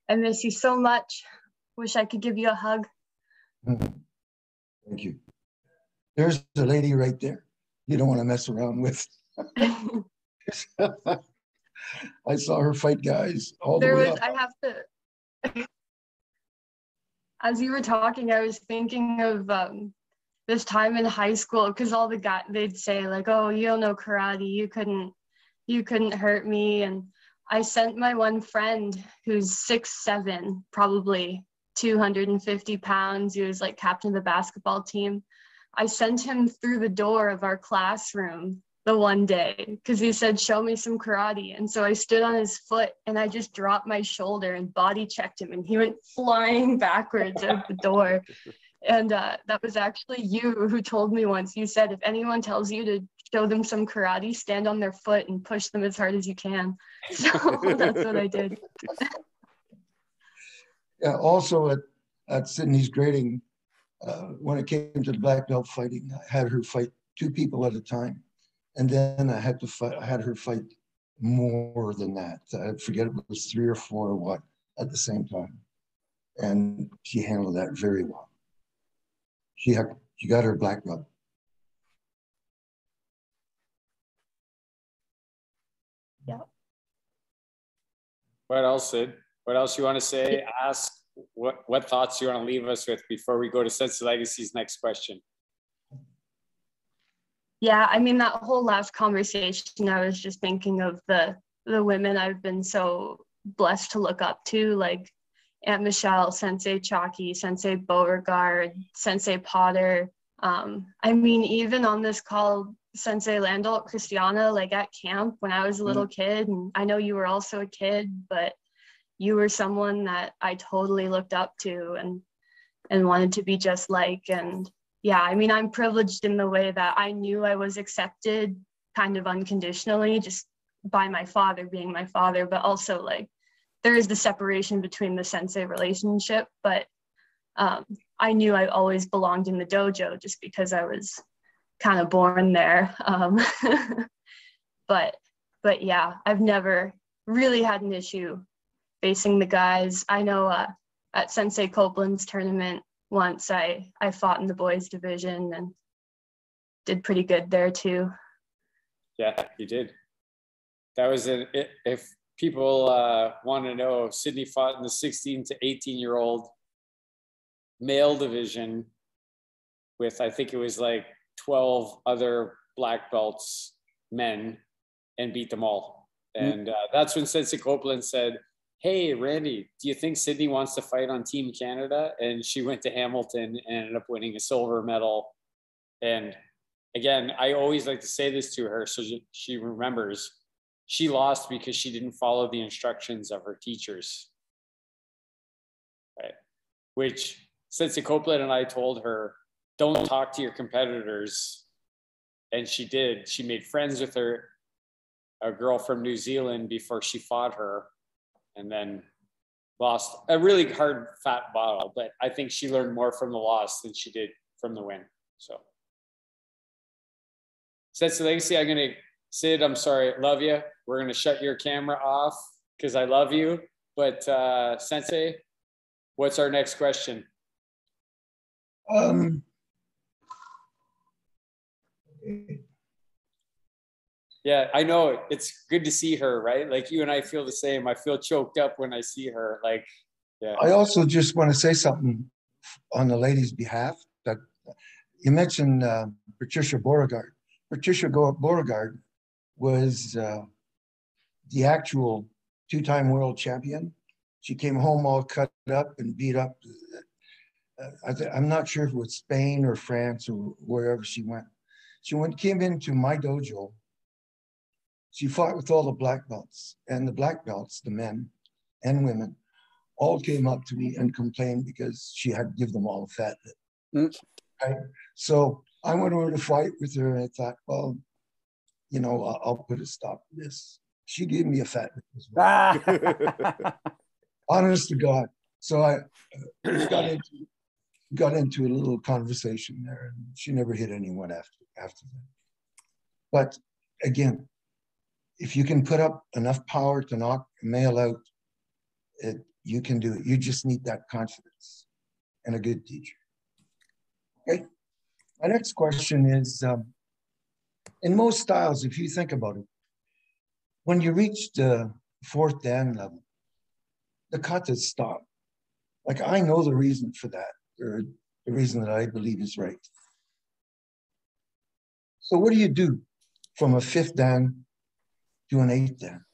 I miss you so much. Wish I could give you a hug. Thank you. There's a lady right there. You don't want to mess around with. I saw her fight guys all there the way was, up. I have to. As you were talking, I was thinking of um, this time in high school because all the guys they'd say like, "Oh, you don't know karate. You couldn't, you couldn't hurt me." And I sent my one friend who's six seven, probably 250 pounds. He was like captain of the basketball team. I sent him through the door of our classroom the one day because he said, Show me some karate. And so I stood on his foot and I just dropped my shoulder and body checked him, and he went flying backwards out the door. And uh, that was actually you who told me once. You said, If anyone tells you to show them some karate, stand on their foot and push them as hard as you can. So that's what I did. Yeah, also at, at Sydney's grading, uh, when it came to the black belt fighting, I had her fight two people at a time. And then I had to fight, I had her fight more than that. I forget it was three or four or what at the same time. And she handled that very well. She had, she got her black belt. Yeah. What else, Sid? What else you want to say? Ask what what thoughts you want to leave us with before we go to Sensei Legacy's next question. Yeah, I mean that whole last conversation, I was just thinking of the the women I've been so blessed to look up to, like Aunt Michelle, Sensei Chalky, Sensei Beauregard, Sensei Potter. Um, I mean, even on this call, Sensei Landal, Christiana, like at camp when I was a little kid, and I know you were also a kid, but you were someone that I totally looked up to and and wanted to be just like. And yeah, I mean, I'm privileged in the way that I knew I was accepted kind of unconditionally, just by my father being my father, but also like there is the separation between the sensei relationship, but um, I knew I always belonged in the dojo just because I was kind of born there. Um, but but yeah, I've never really had an issue facing the guys. I know uh, at Sensei Copeland's tournament once I I fought in the boys division and did pretty good there too. Yeah, you did. That was an if people uh, want to know, Sydney fought in the 16 to 18 year old male division with I think it was like 12 other black belts men and beat them all. And uh, that's when Sensei Copeland said, Hey, Randy, do you think Sydney wants to fight on Team Canada? And she went to Hamilton and ended up winning a silver medal. And again, I always like to say this to her so she remembers she lost because she didn't follow the instructions of her teachers. Right. Which Sensei Copeland and I told her, don't talk to your competitors. And she did. She made friends with her, a girl from New Zealand before she fought her, and then lost a really hard fat battle. But I think she learned more from the loss than she did from the win. So, Sensei Legacy, I'm going to, Sid, I'm sorry, love you. We're going to shut your camera off because I love you. But uh, Sensei, what's our next question? Um, Yeah, I know. It's good to see her, right? Like you and I feel the same. I feel choked up when I see her. Like, yeah. I also just want to say something on the lady's behalf. That you mentioned uh, Patricia Beauregard. Patricia Beauregard was uh, the actual two-time world champion. She came home all cut up and beat up. Uh, I am not sure if it was Spain or France or wherever she went. She went came into my dojo she fought with all the black belts, and the black belts, the men and women, all came up to me and complained because she had to give them all a fat lip. Mm. Right? So I went over to fight with her, and I thought, well, you know, I'll, I'll put a stop to this. She gave me a fat. Honest to God. So I uh, got into got into a little conversation there, and she never hit anyone after after that. But again, if you can put up enough power to knock a male out, it, you can do it. You just need that confidence and a good teacher. Okay. My next question is, um, in most styles, if you think about it, when you reach the fourth dan level, the katas stop. Like I know the reason for that, or the reason that I believe is right. So what do you do from a fifth dan to an eighth dan?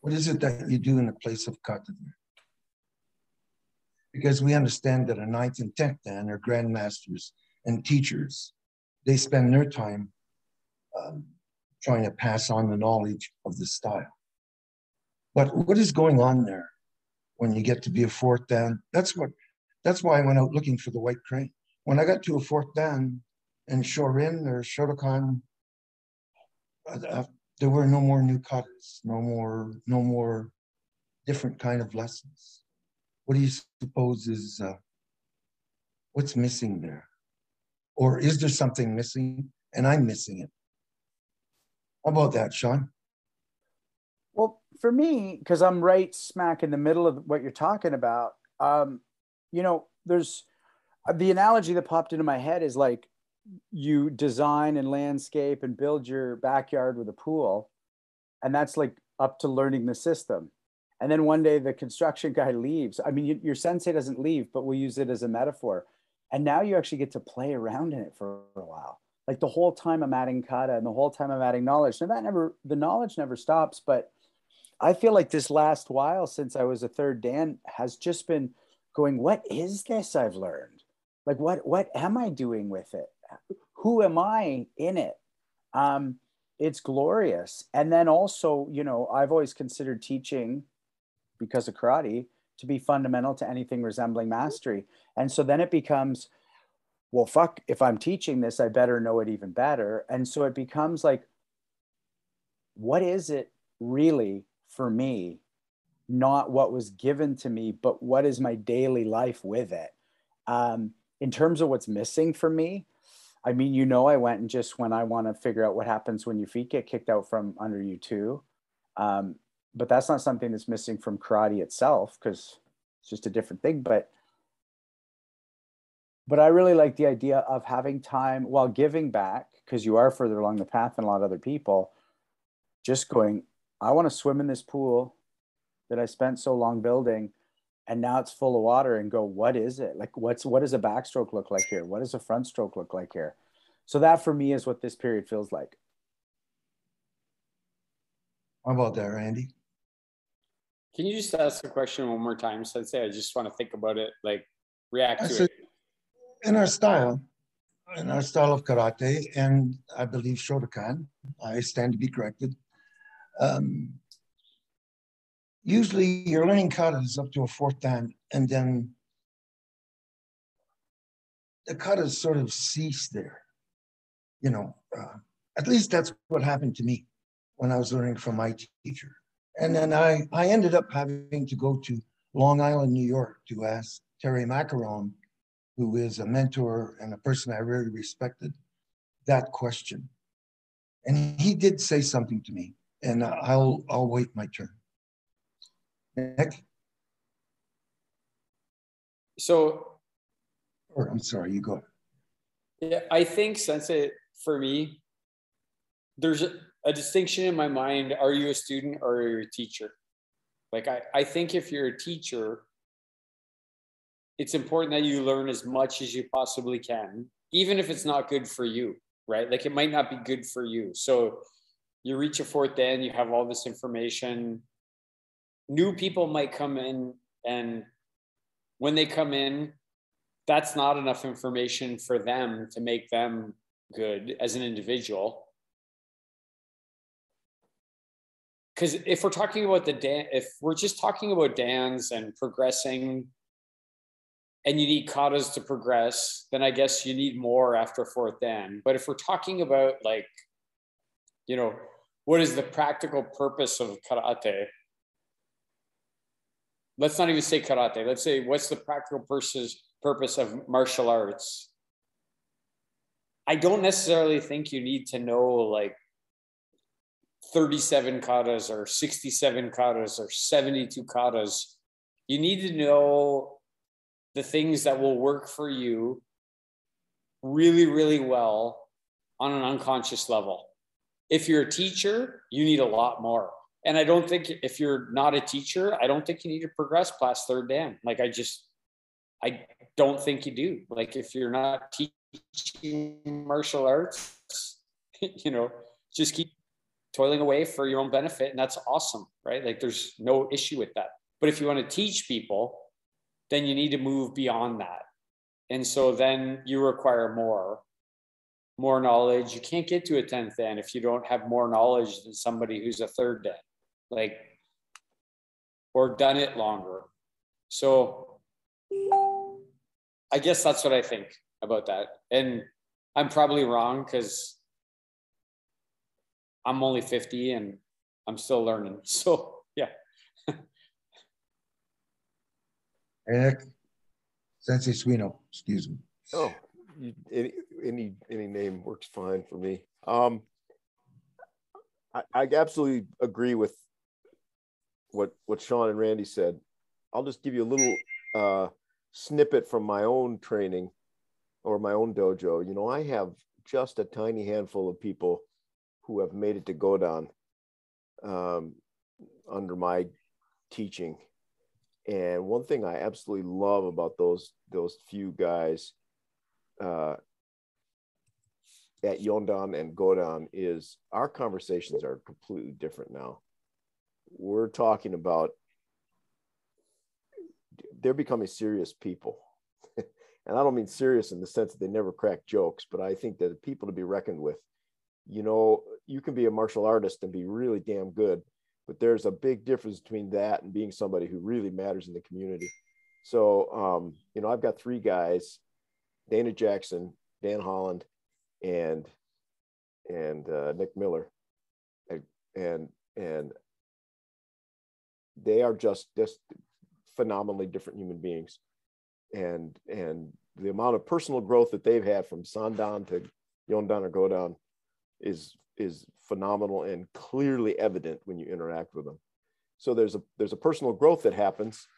What is it that you do in the place of kata? Because we understand that a ninth and tenth dan are grandmasters and teachers. They spend their time um, trying to pass on the knowledge of the style. But what is going on there when you get to be a fourth dan? That's what. That's why I went out looking for the white crane. When I got to a fourth dan in Shorin or Shotokan, uh, uh, there were no more new katas, no more, no more different kind of lessons. What do you suppose is uh, what's missing there? Or is there something missing and I'm missing it? How about that, Sean? Well, for me, because I'm right smack in the middle of what you're talking about, um, you know, there's uh, the analogy that popped into my head is like you design and landscape and build your backyard with a pool, and that's like up to learning the system. And then one day the construction guy leaves. I mean, you, your sensei doesn't leave, but we'll use it as a metaphor. And now you actually get to play around in it for a while like the whole time I'm adding kata and the whole time I'm adding knowledge. And that never, the knowledge never stops. But I feel like this last while since I was a third Dan has just been going, what is this I've learned? Like, what, what am I doing with it? Who am I in it? Um, it's glorious. And then also, you know, I've always considered teaching because of karate to be fundamental to anything resembling mastery. And so then it becomes, well, fuck, if I'm teaching this, I better know it even better. And so it becomes like, what is it really for me? Not what was given to me, but what is my daily life with it? Um, in terms of what's missing for me, I mean, you know, I went and just when I want to figure out what happens when your feet get kicked out from under you too. Um, but that's not something that's missing from karate itself because it's just a different thing. But but I really like the idea of having time while giving back because you are further along the path than a lot of other people. Just going, I want to swim in this pool that I spent so long building and now it's full of water and go, what is it? Like what's what does a backstroke look like here? What does a front stroke look like here? So that for me is what this period feels like. How about that, Randy? Can you just ask the question one more time? So I'd say I just want to think about it, like react to it in our style, in our style of karate, and I believe Shotokan, I stand to be corrected. Um, usually you're learning katas up to a fourth dan, and then the katas sort of cease there. You know, uh, at least that's what happened to me when I was learning from my teacher. And then I, I ended up having to go to Long Island, New York to ask Terry Macaron who is a mentor and a person I really respected, that question. And he did say something to me, and I'll I'll wait my turn. Nick? So, or I'm sorry, you go. Yeah, I think since it for me, there's a, a distinction in my mind. Are you a student or are you a teacher? Like I, I think if you're a teacher, it's important that you learn as much as you possibly can, even if it's not good for you, right? Like it might not be good for you. So you reach a fourth dan, you have all this information. New people might come in, and when they come in, that's not enough information for them to make them good as an individual. Because if we're talking about the dan, if we're just talking about dans and progressing and you need katas to progress, then I guess you need more after fourth dan. But if we're talking about like, you know, what is the practical purpose of karate? Let's not even say karate. Let's say what's the practical purpose purpose of martial arts? I don't necessarily think you need to know like 37 katas or 67 katas or 72 katas. You need to know the things that will work for you really, really well on an unconscious level. if you're a teacher, you need a lot more. And I don't think if you're not a teacher, I don't think you need to progress past third dan. Like I just, I don't think you do. Like if you're not teaching martial arts, you know, just keep toiling away for your own benefit. And that's awesome, right? Like there's no issue with that. But if you want to teach people, then you need to move beyond that. And so then you require more, more knowledge. You can't get to a 10th dan if you don't have more knowledge than somebody who's a third dan, like, or done it longer. So I guess that's what I think about that. And I'm probably wrong because I'm only 50 and I'm still learning. So yeah. Eric, Sensei Suino, excuse me. Oh, any any any name works fine for me. Um, I, I absolutely agree with what what Sean and Randy said. I'll just give you a little uh, snippet from my own training or my own dojo. You know, I have just a tiny handful of people who have made it to Godan um, under my teaching. And one thing I absolutely love about those those few guys uh, at Yondan and Godan is our conversations are completely different now. We're talking about they're becoming serious people. and I don't mean serious in the sense that they never crack jokes, but I think that people to be reckoned with. You know, you can be a martial artist and be really damn good, but there's a big difference between that and being somebody who really matters in the community. So, um, you know, I've got three guys, Dana Jackson, Dan Holland, and and uh, Nick Miller, and and they are just just phenomenally different human beings, and and the amount of personal growth that they've had from Sandan to Yondan or Godan is is phenomenal and clearly evident when you interact with them. So there's a there's a personal growth that happens.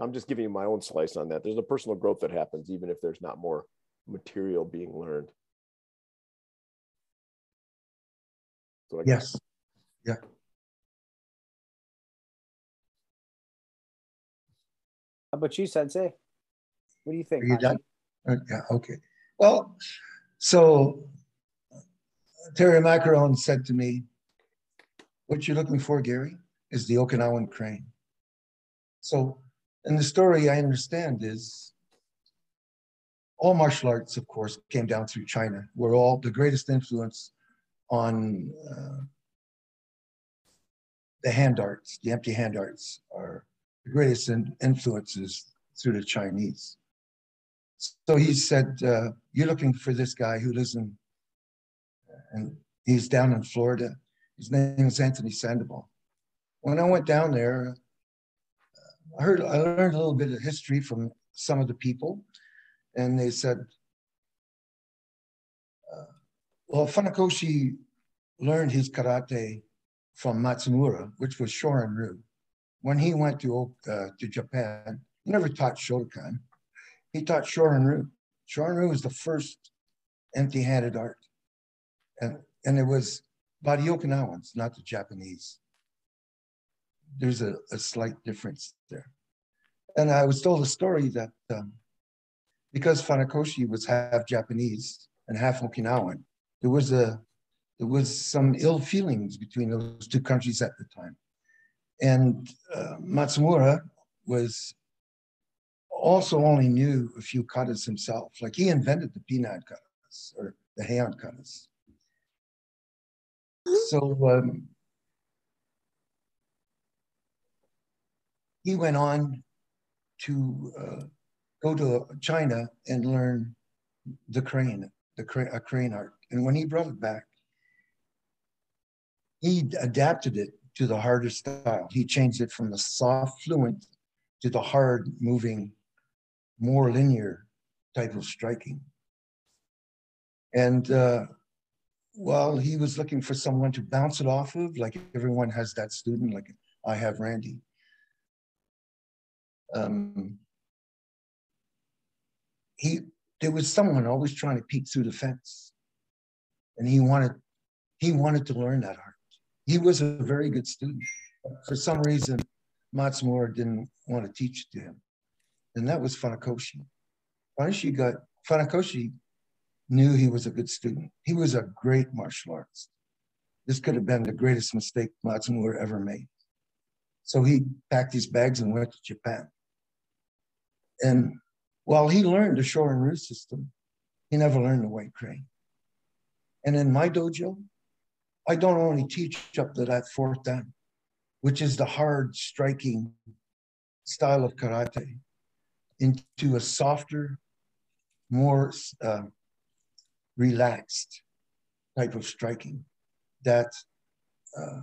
I'm just giving you my own slice on that. There's a personal growth that happens even if there's not more material being learned. So yes. Yeah. How about you, Sensei? What do you think? Are you done? Uh, yeah. Okay. Well, so Terry Macaron said to me, "What you're looking for, Gary, is the Okinawan crane." So, and the story, I understand is all martial arts, of course, came down through China. We're all the greatest influence on uh, the hand arts, the empty hand arts, are the greatest in influences through the Chinese. So he said, uh, You're looking for this guy who lives in, and he's down in Florida. His name is Anthony Sandoval. When I went down there, I heard, I learned a little bit of history from some of the people, and they said, uh, Well, Funakoshi learned his karate from Matsumura, which was Shorin Ryu when he went to uh, to Japan, he never taught Shotokan. He taught Shorin Ryu. Shorin Ryu was the first empty-handed art, and and it was by the Okinawans, not the Japanese. There's a, a slight difference there. And I was told a story that um, because Funakoshi was half Japanese and half Okinawan, there was a there was some ill feelings between those two countries at the time. And uh, Matsumura was also only knew a few katas himself. Like he invented the Pinan katas or the Heian katas. So um, he went on to uh, go to China and learn the crane, the crane, a crane art. And when he brought it back, he adapted it to the harder style. He changed it from the soft, fluent to the hard, moving, more linear type of striking. And uh, well, he was looking for someone to bounce it off of, like everyone has that student, like I have Randy. Um, he there was someone always trying to peek through the fence, and he wanted he wanted to learn that art. He was a very good student. For some reason, Matsumura didn't want to teach it to him. And that was Funakoshi. Funakoshi got Funakoshi knew he was a good student. He was a great martial artist. This could have been the greatest mistake Matsumura ever made. So he packed his bags and went to Japan. And while he learned the Shorin-ryu system, he never learned the white crane. And in my dojo, I don't only teach up to that fourth dan, which is the hard striking style of karate, into a softer, more uh, relaxed type of striking that uh,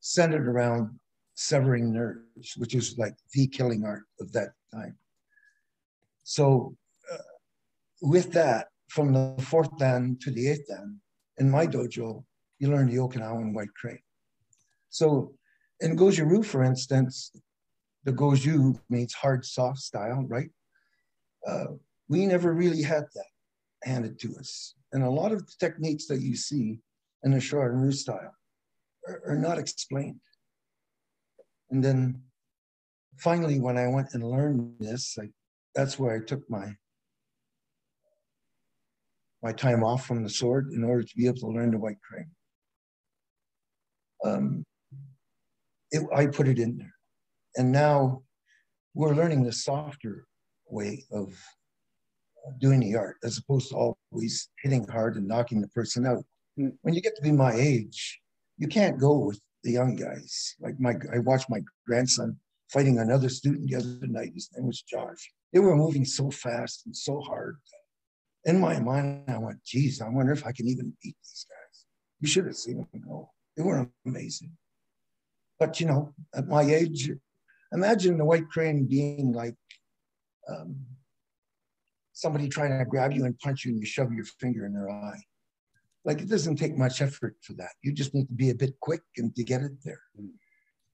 centered around severing nerves, which is like the killing art of that time. So, uh, with that, from the fourth dan to the eighth dan, in my dojo, you learn the Okinawan white crane. So, in Goju-ryu, for instance, the Goju means hard, soft style, right? Uh, we never really had that handed to us. And a lot of the techniques that you see in the Shorin-ryu style are, are not explained. And then finally, when I went and learned this, I, that's where I took my my time off from the sword in order to be able to learn the white crane. Um, it, I put it in there. And now we're learning the softer way of doing the art as opposed to always hitting hard and knocking the person out. Mm. When you get to be my age, you can't go with the young guys. Like my, I watched my grandson fighting another student the other night. His name was Josh. They were moving so fast and so hard. In my mind, I went, geez, I wonder if I can even beat these guys. You should have seen them go. They were amazing. But you know, at my age, imagine the white crane being like um, somebody trying to grab you and punch you and you shove your finger in their eye. Like it doesn't take much effort for that. You just need to be a bit quick and to get it there. Mm.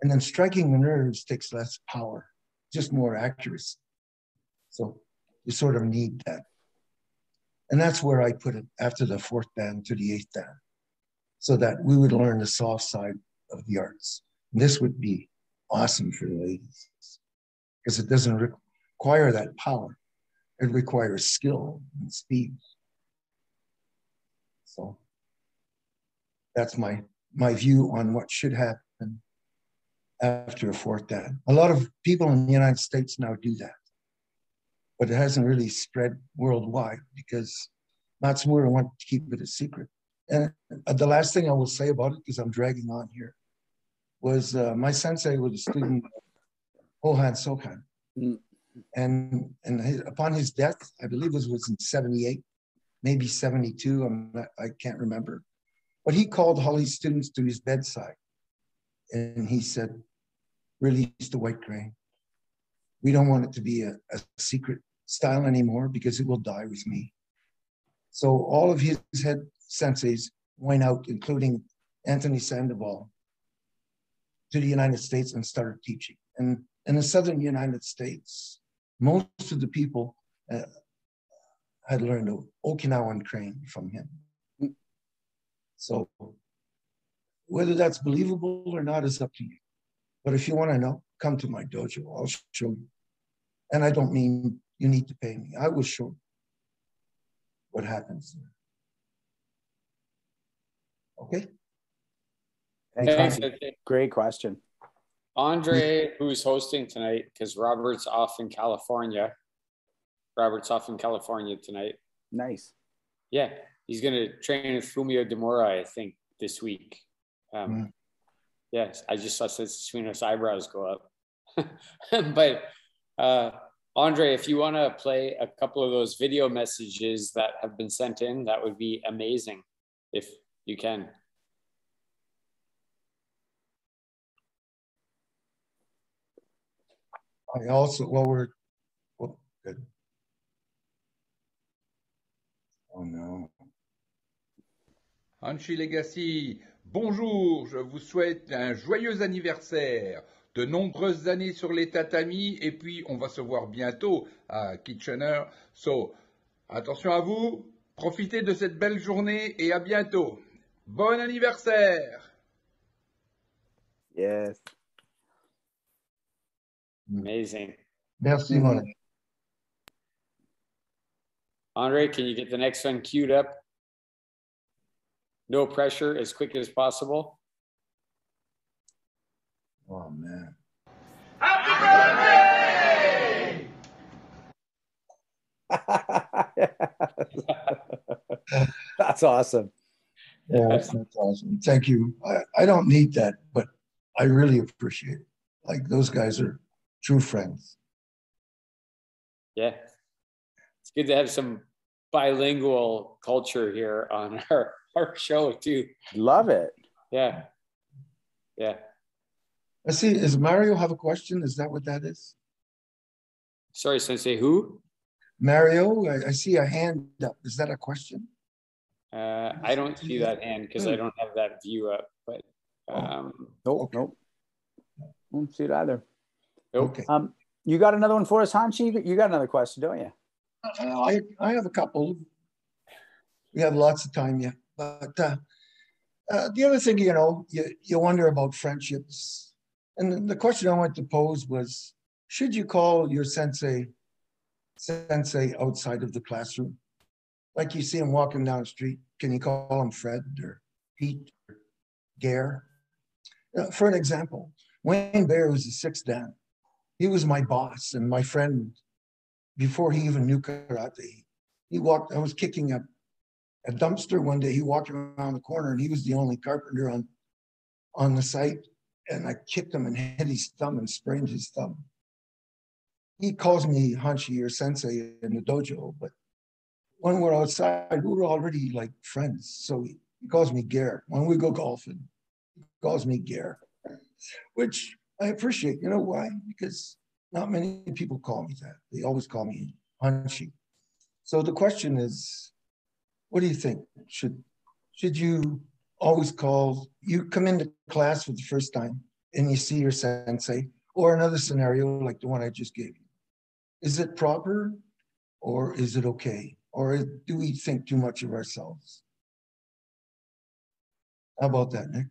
And then striking the nerves takes less power, just more accuracy. So you sort of need that. And that's where I put it after the fourth dan to the eighth dan, so that we would learn the soft side of the arts. And this would be awesome for the ladies because it doesn't require that power. It requires skill and speed. So that's my my view on what should happen after a fourth dan. A lot of people in the United States now do that, but it hasn't really spread worldwide because Matsumura wanted to keep it a secret. And the last thing I will say about it, because I'm dragging on here, was uh, my sensei was a student, Ohan Sokan. And and his, upon his death, I believe it was in '78, maybe '72. I'm not, I can't remember, but he called all his students to his bedside, and he said, "Release the white crane. We don't want it to be a, a secret style anymore because it will die with me." So all of his head senseis went out, including Anthony Sandoval, to the United States and started teaching. And in the southern United States, most of the people uh, had learned the Okinawan crane from him. So whether that's believable or not is up to you. But if you want to know, come to my dojo. I'll show you. And I don't mean you need to pay me. I will show you what happens there. Okay? Thanks. Great question. Andre, who's hosting tonight, because Robert's off in California. Robert's off in California tonight. Nice. Yeah, he's going to train with Fumio Demura, I think, this week. Um, mm. Yes, I just saw Suino's eyebrows go up. but uh, Andre, if you want to play a couple of those video messages that have been sent in, that would be amazing if you can. I also, well, we're, well, good. Oh no. Hanshi Legacy, bonjour, je vous souhaite un joyeux anniversaire, de nombreuses années sur les tatamis, et puis on va se voir bientôt à Kitchener. So, attention à vous, profitez de cette belle journée et à bientôt. Bon anniversaire. Yes. Mm. Amazing. Merci, mm-hmm. mon ami. Andre, can you get the next one queued up? No pressure, as quick as possible. Oh, man. Happy birthday! That's awesome. Yeah, that's, that's awesome. Thank you. I, I don't need that, but I really appreciate it. Like those guys are true friends. Yeah. It's good to have some bilingual culture here on our, our show too. Love it. Yeah. Yeah. I see. Does Mario have a question? Is that what that is? Sorry, Sensei, who? Mario, I, I see a hand up. Is that a question? Uh, I don't see that hand because I don't have that view up, but um, Nope, Okay. nope. Don't see it either. Nope. Okay. Um, you got another one for us, Hanshi? You got- another question, don't you? Uh, I, I have a couple. We have lots of time yet, but uh, uh, the other thing, you know, you, you wonder about friendships. And the- the question I wanted to pose was, should you call your sensei sensei outside of the classroom? Like you see him walking down the street, can you call him Fred or Pete or Gare? Uh, for an example, Wayne Bear was a sixth dan. He was my boss and my friend before he even knew karate. He walked, I was kicking a, a dumpster one day. He walked around the corner and he was the only carpenter on, on the site. And I kicked him and hit his thumb and sprained his thumb. He calls me Hanshi or Sensei in the dojo, but when we're outside, we were already like friends. So he, calls me Gare. When we go golfing, he calls me Gare, which I appreciate. You know why? Because not many people call me that. They always call me Hanshi. So the question is, what do you think? Should should you always call you come into class for the first time and you see your sensei, or another scenario like the one I just gave you? Is it proper or is it okay? Or do we think too much of ourselves? How about that, Nick?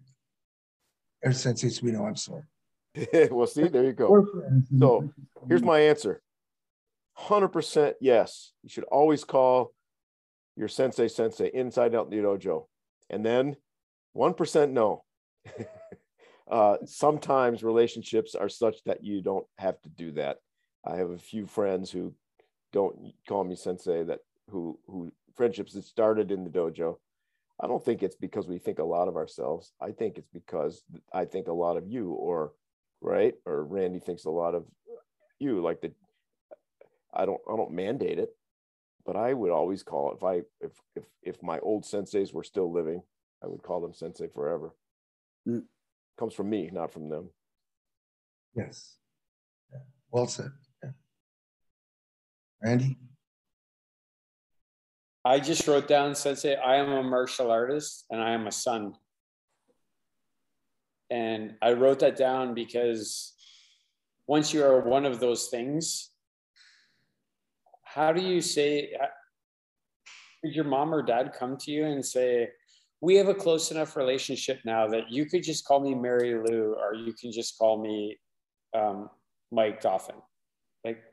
Or Sensei Suino, I'm sorry. well, see, there you go. So, Here's my answer 100% yes. You should always call your sensei sensei inside out in the dojo. And then 1% no. uh, sometimes relationships are such that you don't have to do that. I have a few friends who don't call me sensei that who who friendships that started in the dojo. I don't think it's because we think a lot of ourselves. I think it's because I think a lot of you or right or Randy thinks a lot of you like the I don't I don't mandate it, but I would always call if I if if if my old senseis were still living, I would call them sensei forever. Mm. Comes from me, not from them. Yes. Yeah. Well said. Yeah. Randy? I just wrote down Sensei, I am a martial artist and I am a son. And I wrote that down because once you are one of those things, how do you say, did your mom or dad come to you and say, we have a close enough relationship now that you could just call me Mary Lou or you can just call me um, Mike Goffin? Like,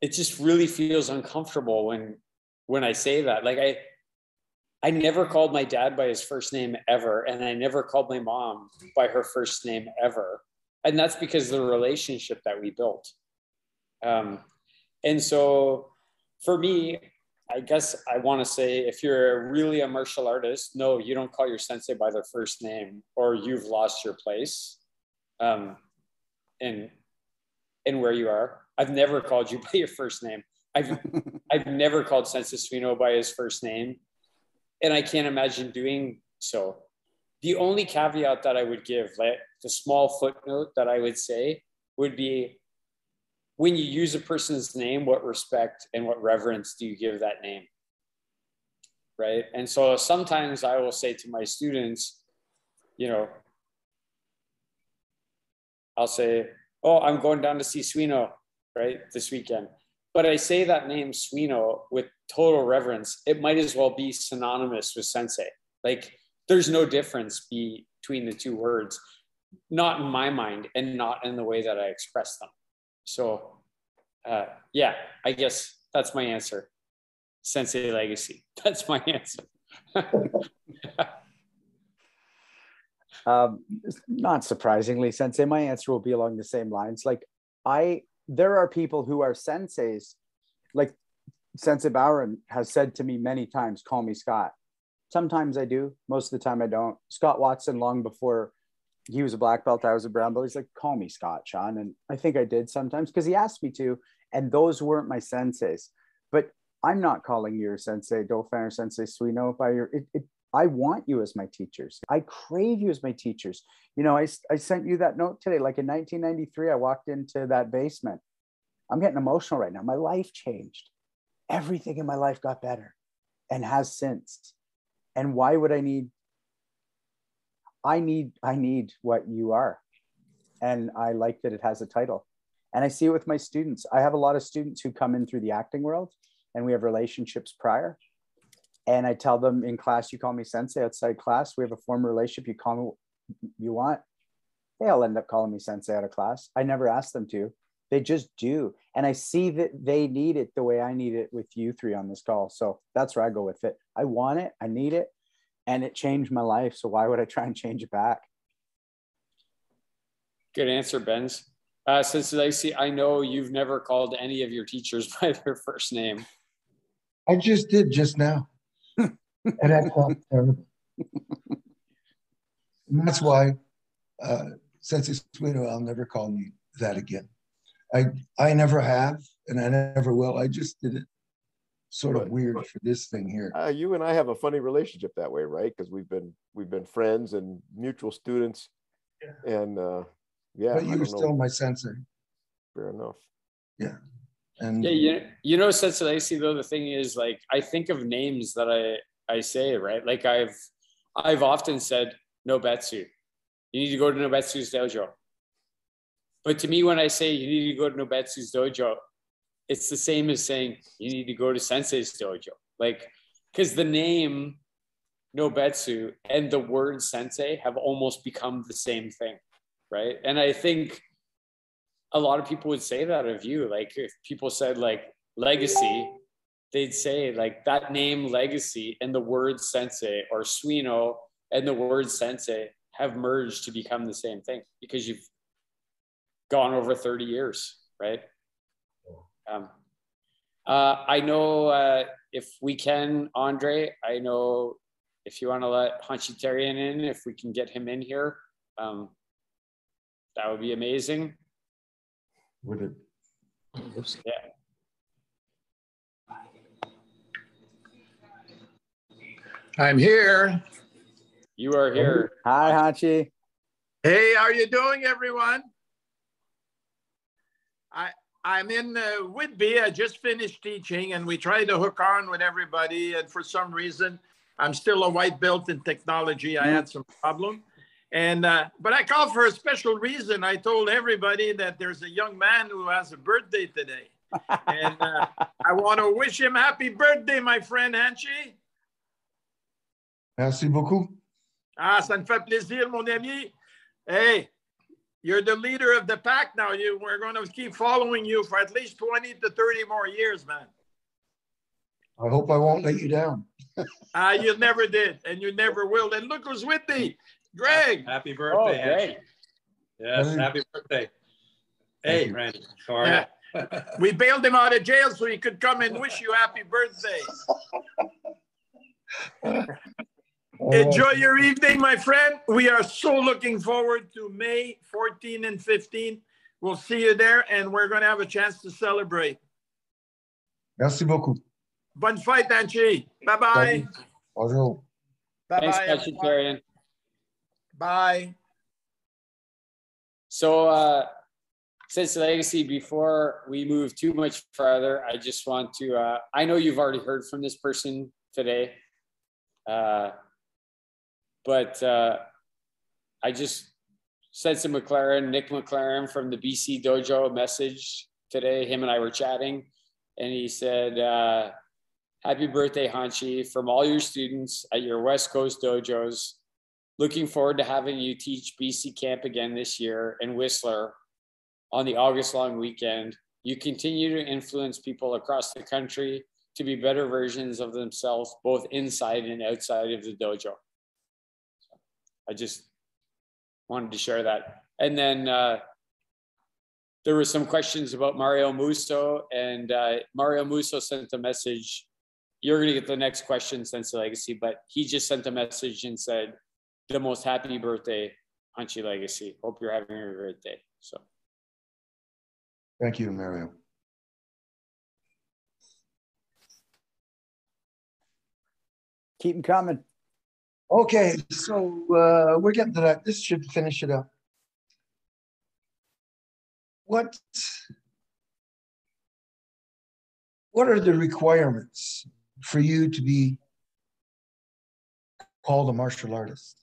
it just really feels uncomfortable when when I say that. Like I I never called my dad by his first name ever, and I never called my mom by her first name ever. And that's because of the relationship that we built. Um, and so for me, I guess I want to say if you're really a martial artist, no, you don't call your sensei by their first name or you've lost your place um, in, in where you are. I've never called you by your first name. I've I've never called Sensei Suino by his first name, and I can't imagine doing so. The only caveat that I would give, like the small footnote that I would say, would be when you use a person's name, what respect and what reverence do you give that name? Right. And so sometimes I will say to my students, you know, I'll say, Oh, I'm going down to see Suino, right, this weekend. But I say that name Suino with total reverence. It might as well be synonymous with sensei. Like there's no difference between the two words, not in my mind and not in the way that I express them. So, uh, yeah, I guess that's my answer. Sensei legacy. That's my answer. um, not surprisingly, Sensei, my answer will be along the same lines. Like I, there are people who are senseis, like Sensei Bowron has said to me many times, call me Scott. Sometimes I do, most of the time I don't. Scott Watson, long before he was a black belt, I was a brown belt. He's like, call me Scott, Sean. And I think I did sometimes because he asked me to. And those weren't my senseis. But I'm not calling your sensei, Dauphin or Sensei Suino by your, it, it, I want you as my teachers. I crave you as my teachers. You know, I, I sent you that note today. Like in 1993, I walked into that basement. I'm getting emotional right now. My life changed everything in my life got better and has since. And why would I need? I need, I need what you are. And I like that it has a title. And I see it with my students. I have a lot of students who come in through the acting world and we have relationships prior. And I tell them in class, you call me sensei outside class. We have a formal relationship. You call me you want. They all end up calling me sensei out of class. I never ask them to. They just do. And I see that they need it the way I need it with you three on this call. So that's where I go with it. I want it, I need it, and it changed my life. So why would I try and change it back? Good answer, Benz. Uh, since I see, I know you've never called any of your teachers by their first name. I just did just now. And I felt terrible. and that's why, uh, since it's Twitter, I'll never call me that again. I I never have, and I never will. I just did it sort of weird for this thing here. Uh, you and I have a funny relationship that way, right? Because we've been we've been friends and mutual students, yeah. and uh, yeah. But you were still my sensei. Fair enough. Yeah. And yeah, you, you know, Sensei Lacey, though, the thing is like I think of names that I I say, right? Like I've I've often said Nobetsu. You need to go to Nobetsu's dojo. But to me, when I say you need to go to Nobetsu's dojo, it's the same as saying you need to go to Sensei's dojo. Like, because the name Nobetsu and the word sensei have almost become the same thing, right? And I think a lot of people would say that of you. Like, if people said like legacy, they'd say like that name legacy and the word sensei or suino and the word sensei have merged to become the same thing because you've gone over 30 years, right? Um, uh, I know uh, if we can, Andre, I know if you want to let Hunchitarian in, if we can get him in here, um, that would be amazing. Would it? Yeah. I'm here. You are here. Hi, Hachi. Hey, how are you doing, everyone? I I'm in uh, Whitby. I just finished teaching, and we try to hook on with everybody. And for some reason, I'm still a white belt in technology. I had some problem, and uh, but I called for a special reason. I told everybody that there's a young man who has a birthday today, and uh, I want to wish him happy birthday, my friend Hanshi. Merci beaucoup. Ah, ça me fait plaisir, mon ami. Hey, you're the leader of the pack now. You we're going to keep following you for at least 20 to 30 more years, man. I hope I won't let you down. Ah, uh, you never did, and you never will. And look who's with me, Greg. Happy birthday, oh, Greg. Yes, happy birthday. Hey, Randy. How are yeah. we bailed him out of jail so he could come and wish you happy birthday. Enjoy your evening, my friend. We are so looking forward to May 14 and 15. We'll see you there, and we're going to have a chance to celebrate. Merci beaucoup. Bonne fête, Anchi. Bye-bye. Bonjour. Bye-bye. Thanks, Bye. So, uh, Sensei Legacy, before we move too much further, I just want to, uh, I know you've already heard from this person today. Uh, but uh, I just sent to McLaren, Nick McLaren from the BC Dojo message today. Him and I were chatting, and he said, uh, Happy birthday, Hanshi, from all your students at your West Coast dojos. Looking forward to having you teach BC Camp again this year in Whistler on the August long weekend. You continue to influence people across the country to be better versions of themselves, both inside and outside of the dojo. I just wanted to share that. And then uh, there were some questions about Mario Musso, and uh, Mario Musso sent a message. You're going to get the next question, Sensei Legacy, but he just sent a message and said, "The most happy birthday, Hanshi Legacy. Hope you're having a great day." So, thank you, Mario. Keep them coming. Okay, so uh, we're getting to that. This should finish it up. What what are the requirements for you to be called a martial artist?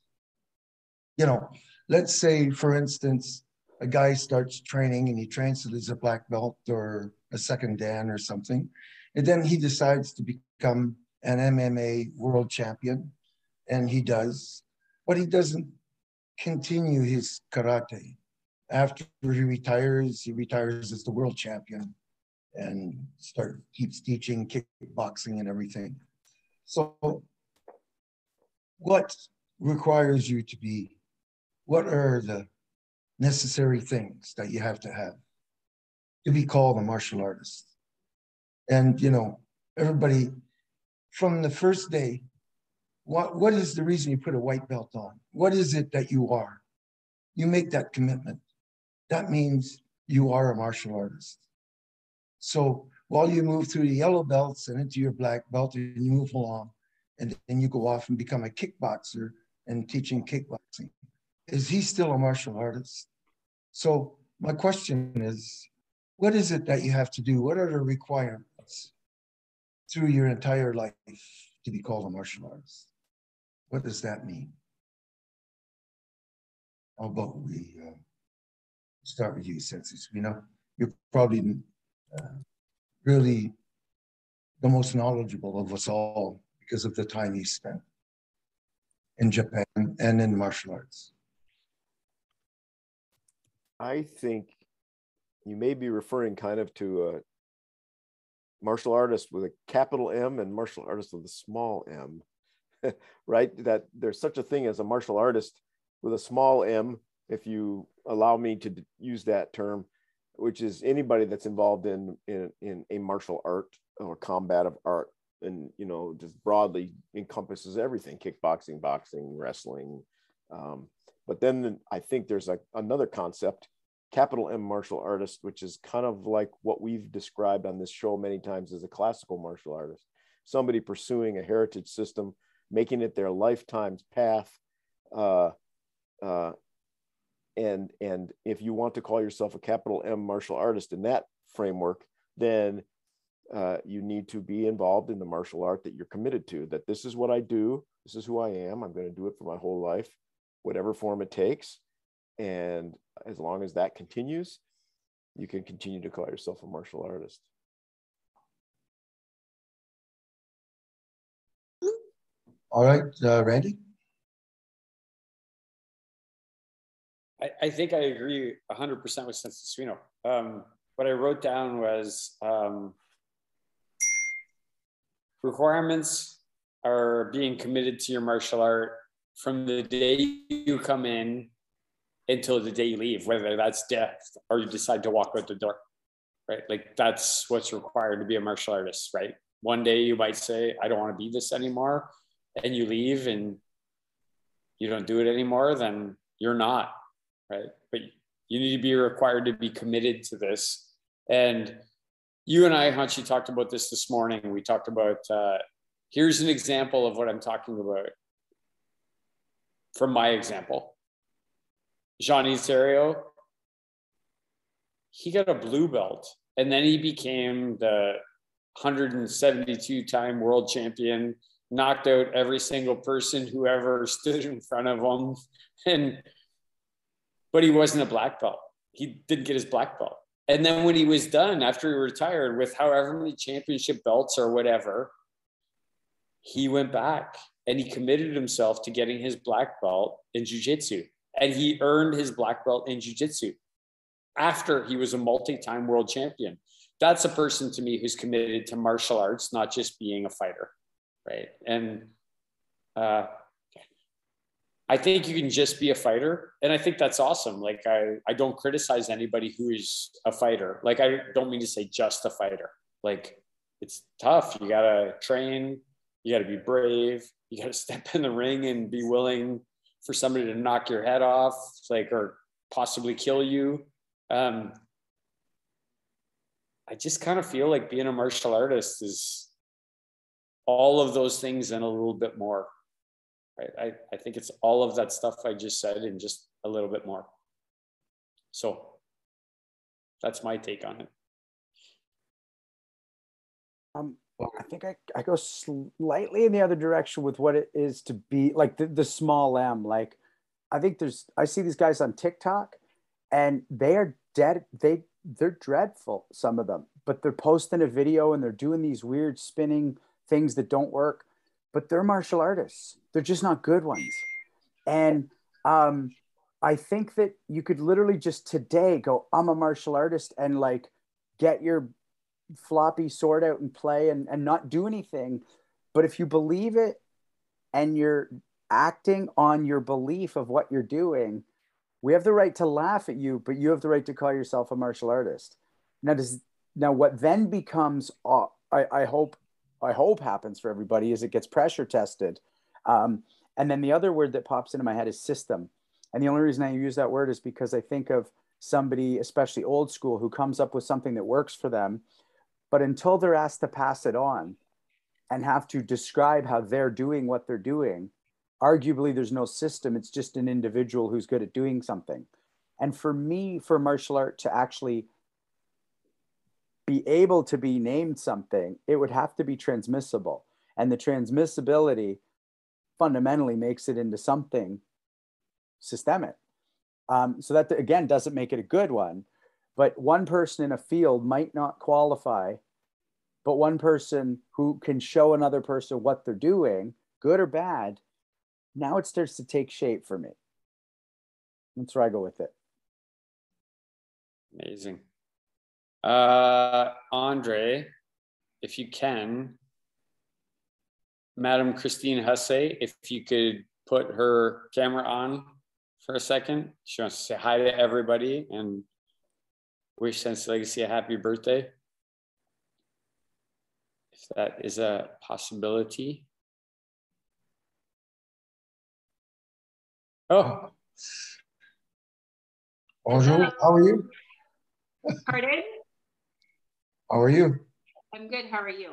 You know, let's say, for instance, a guy starts training and he trains as a black belt or a second Dan or something, and then he decides to become an MMA world champion, and he does, but he doesn't continue his karate. After he retires, he retires as the world champion and start keeps teaching kickboxing and everything. So what requires you to be, what are the necessary things that you have to have to be called a martial artist? And you know, everybody from the first day, what, what is the reason you put a white belt on? What is it that you are? You make that commitment. That means you are a martial artist. So while you move through the yellow belts and into your black belt, and you move along, and then you go off and become a kickboxer and teaching kickboxing. Is he still a martial artist? So my question is, what is it that you have to do? What are the requirements? through your entire life to be called a martial artist. What does that mean? How about we uh, start with you, Sensei You know, you're probably uh, really the most knowledgeable of us all because of the time you spent in Japan and in martial arts. I think you may be referring kind of to a martial artist with a capital M and martial artist with a small m, right? That there's such a thing as a martial artist with a small m, if you allow me to use that term, which is anybody that's involved in in, in a martial art or combative art and you know just broadly encompasses everything kickboxing boxing wrestling um, but then i think there's a, another concept capital M martial artist, which is kind of like what we've described on this show many times as a classical martial artist, somebody pursuing a heritage system, making it their lifetime's path. Uh, uh, and and if you want to call yourself a capital M martial artist in that framework, then uh, you need to be involved in the martial art that you're committed to. That this is what I do. This is who I am. I'm going to do it for my whole life, whatever form it takes. And as long as that continues, you can continue to call yourself a martial artist. All right, uh, Randy. I, I, think I agree 100% with Sensei Suino. Um, what I wrote down was um, requirements are being committed to your martial art from the day you come in until the day you leave, whether that's death or you decide to walk out the door, right? Like that's what's required to be a martial artist, right? One day you might say, I don't want to be this anymore, and you leave and you don't do it anymore, then you're not, right? But you need to be required to be committed to this. And you and I, Hanshi, talked about this this morning. We talked about uh, here's an example of what I'm talking about from my example Jean Serio, he got a blue belt and then he became the 172 time world champion, knocked out every single person who ever stood in front of him. And, but he wasn't a black belt. He didn't get his black belt. And then when he was done, after he retired with however many championship belts or whatever, he went back and he committed himself to getting his black belt in jiu-jitsu and he earned his black belt in jiu-jitsu after he was a multi-time world champion that's a person to me who's committed to martial arts not just being a fighter right and uh, I think you can just be a fighter. And I think that's awesome. Like I, I don't criticize anybody who is a fighter. Like I don't mean to say just a fighter. Like it's tough. You gotta train, you gotta be brave, you gotta step in the ring and be willing for somebody to knock your head off, like or possibly kill you. Um, I just kind of feel like being a martial artist is all of those things and a little bit more. I, I think it's all of that stuff I just said and just a little bit more. So that's my take on it. Um, I think I, I go slightly in the other direction with what it is to be like the, the small M. Like, I think there's, I see these guys on TikTok and they are dead. They, they're dreadful, some of them, but they're posting a video and they're doing these weird spinning things that don't work but they're martial artists. They're just not good ones. And um, I think that you could literally just today go, I'm a martial artist and like get your floppy sword out and play and, and not do anything. But if you believe it and you're acting on your belief of what you're doing, we have the right to laugh at you, but you have the right to call yourself a martial artist. Now, does now what then becomes, uh, I, I hope I hope happens for everybody is it gets pressure tested. Um, and then the other word that pops into my head is system. And the only reason I use that word is because I think of somebody, especially old school, who comes up with something that works for them. But until they're asked to pass it on and have to describe how they're doing what they're doing, arguably there's no system. It's just an individual who's good at doing something. And for me, for martial art to actually be able to be named something, it would have to be transmissible. And the transmissibility fundamentally makes it into something systemic. Um, so that again doesn't make it a good one. But one person in a field might not qualify, but one person who can show another person what they're doing, good or bad, now it starts to take shape for me. That's where I go with it. Amazing. Uh, Andre, if you can, Madam Christine Husse, if you could put her camera on for a second. She wants to say hi to everybody and wish Sensei Legacy a happy birthday. If that is a possibility. Oh. Bonjour, how are you? Pardon? How are you? I'm good. How are you?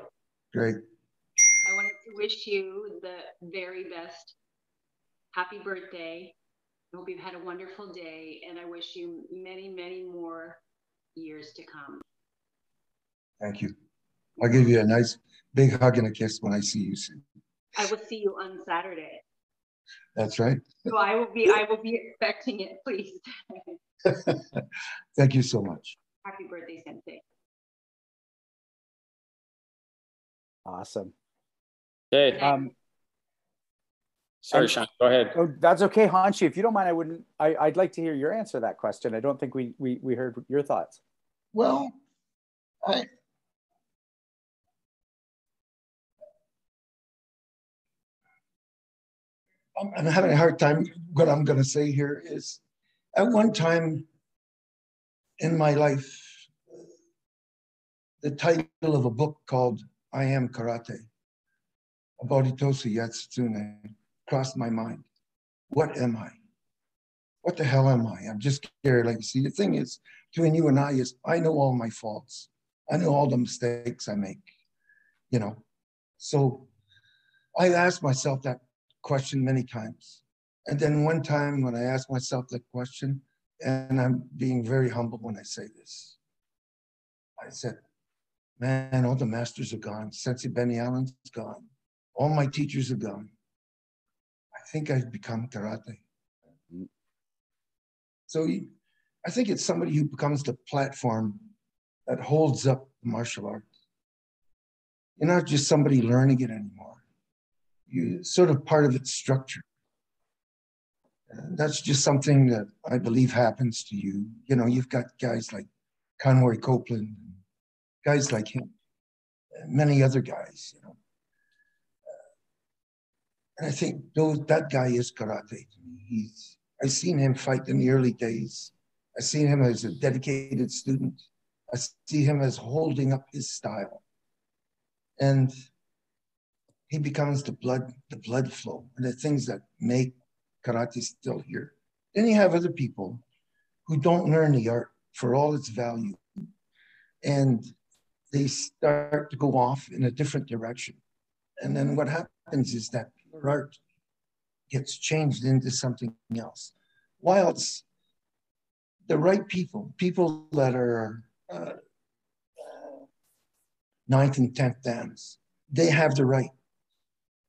Great. I wanted to wish you the very best. Happy birthday. I hope you've had a wonderful day, and I wish you many, many more years to come. Thank you. I'll give you a nice big hug and a kiss when I see you soon. I will see you on Saturday. That's right. So I will be I will be expecting it, please. Thank you so much. Happy birthday, Sensei. Awesome. Okay. Um, Sorry, and- Sean, go ahead. Oh, that's okay, Hanshi. If you don't mind, I wouldn't. I, I'd like to hear your answer to that question. I don't think we we we heard your thoughts. Well, I I'm, I'm having a hard time. What I'm going to say here is, at one time in my life, the title of a book called "I Am Karate" about Hitoshi Yatsune crossed my mind. What am I? What the hell am I? I'm just scared. Like, you see, the thing is, between you and I is, I know all my faults. I know all the mistakes I make. You know, so I asked myself that question many times. And then one time when I asked myself that question, and I'm being very humble when I say this, I said, man, all the masters are gone. Sensei Benny Allen's gone. All my teachers are gone. I think I've become karate. So I think it's somebody who becomes the platform that holds up martial arts. You're not just somebody learning it anymore. You're sort of part of its structure. And that's just something that I believe happens to you. You know, you've got guys like Conroy Copeland, guys like him, many other guys, you know. And I think those, that guy is karate. He's, I've seen him fight in the early days. I've seen him as a dedicated student. I see him as holding up his style. And he becomes the blood, the blood flow, and the things that make karate still here. Then you have other people who don't learn the art for all its value. And they start to go off in a different direction. And then what happens is that art gets changed into something else. Whilst the right people, people that are uh, ninth and tenth dans, they have the right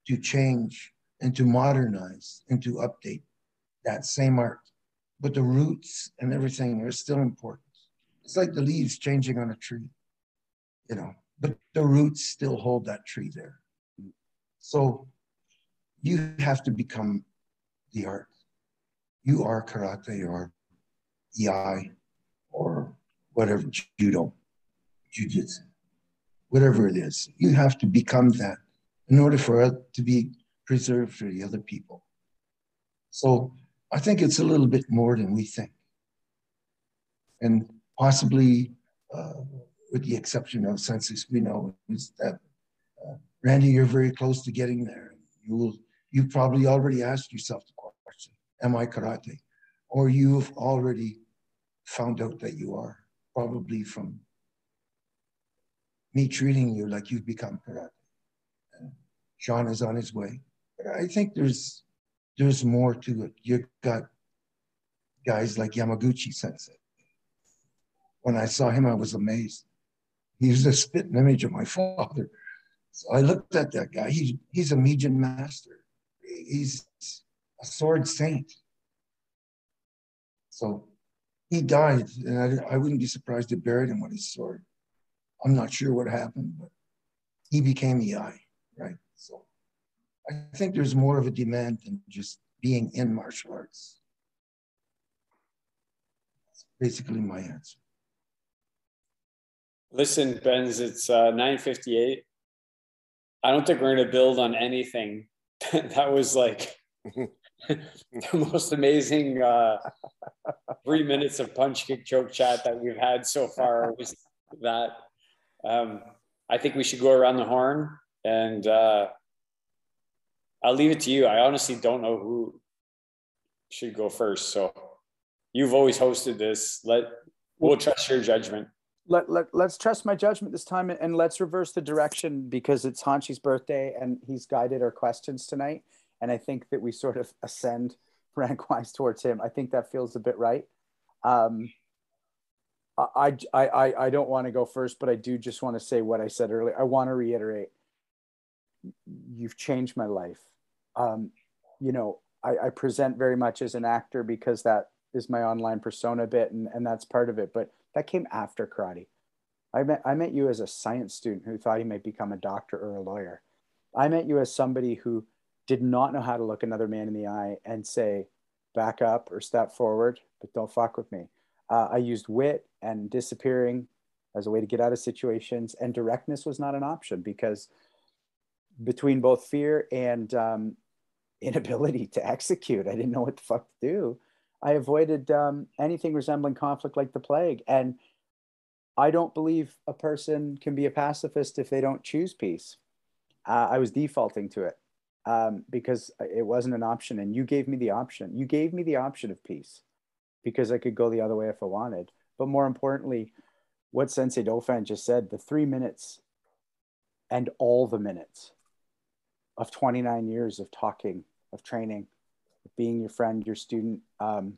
to change and to modernize and to update that same art. But the roots and everything are still important. It's like the leaves changing on a tree, you know, but the roots still hold that tree there. So you have to become the art. You are karate or iai or whatever, judo, jujitsu, whatever it is. You have to become that in order for it to be preserved for the other people. So I think it's a little bit more than we think. And possibly, uh, with the exception of Sensei Suino, is that uh, Randy, you're very close to getting there. You will you've probably already asked yourself the question, am I karate? Or you've already found out that you are, probably from me treating you like you've become karate. And Sean is on his way. But I think there's there's more to it. You've got guys like Yamaguchi Sensei. When I saw him, I was amazed. He was a spitting image of my father. So I looked at that guy. He's he's a Meijin master he's a sword saint. So he died, and I, I wouldn't be surprised if buried him with his sword. I'm not sure what happened, but he became iai, right? So I think there's more of a demand than just being in martial arts. That's basically my answer. Listen, Benz, it's uh, 958. I don't think we're going to build on anything. That was like the most amazing uh, three minutes of punch kick choke chat that we've had so far was that. Um, i think we should go around the horn and uh, i'll leave it to you. I honestly don't know who should go first so you've always hosted this. Let we'll trust your judgment let, let, let's trust my judgment this time and let's reverse the direction because it's Hanshi's birthday and he's guided our questions tonight. And I think that we sort of ascend rank wise towards him. I think that feels a bit right. Um, I, I, I, I don't want to go first, but I do just want to say what I said earlier. I want to reiterate you've changed my life. Um, you know, I, I present very much as an actor because that is my online persona bit and, and that's part of it. But that came after karate. I met, I met you as a science student who thought he might become a doctor or a lawyer. I met you as somebody who did not know how to look another man in the eye and say, back up or step forward, but don't fuck with me. Uh, I used wit and disappearing as a way to get out of situations, and directness was not an option because between both fear and um, inability to execute, I didn't know what the fuck to do. I avoided um, anything resembling conflict like the plague. And I don't believe a person can be a pacifist if they don't choose peace. Uh, I was defaulting to it um, because it wasn't an option. And you gave me the option. You gave me the option of peace because I could go the other way if I wanted. But more importantly, what Sensei Dauphin just said the three minutes and all the minutes of 29 years of talking, of training, being your friend, your student, um,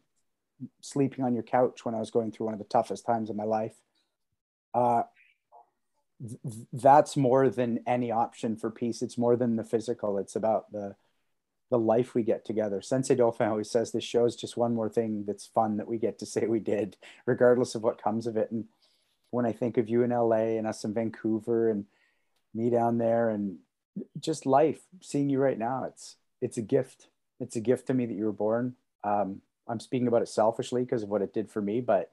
sleeping on your couch when I was going through one of the toughest times of my life. Uh, th- that's more than any option for peace. It's more than the physical. It's about the the life we get together. Sensei Dauphin always says this show is just one more thing that's fun that we get to say we did, regardless of what comes of it. And when I think of you in LA and us in Vancouver and me down there and just life. Seeing you right now, it's it's a gift. It's a gift to me that you were born. Um, I'm speaking about it selfishly because of what it did for me, but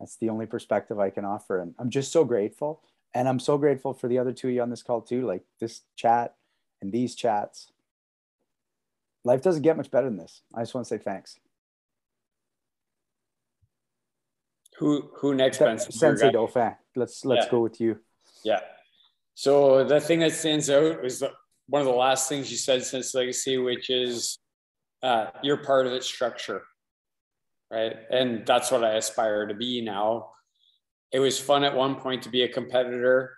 that's the only perspective I can offer. And I'm just so grateful. And I'm so grateful for the other two of you on this call too, like this chat and these chats. Life doesn't get much better than this. I just want to say thanks. Who who next, Ben? Sensei Dauphin. Let's let's yeah. go with you. Yeah. So the thing that stands out is the, one of the last things you said Sensei Legacy, which is uh, you're part of its structure, right? And that's what I aspire to be now. It was fun at one point to be a competitor.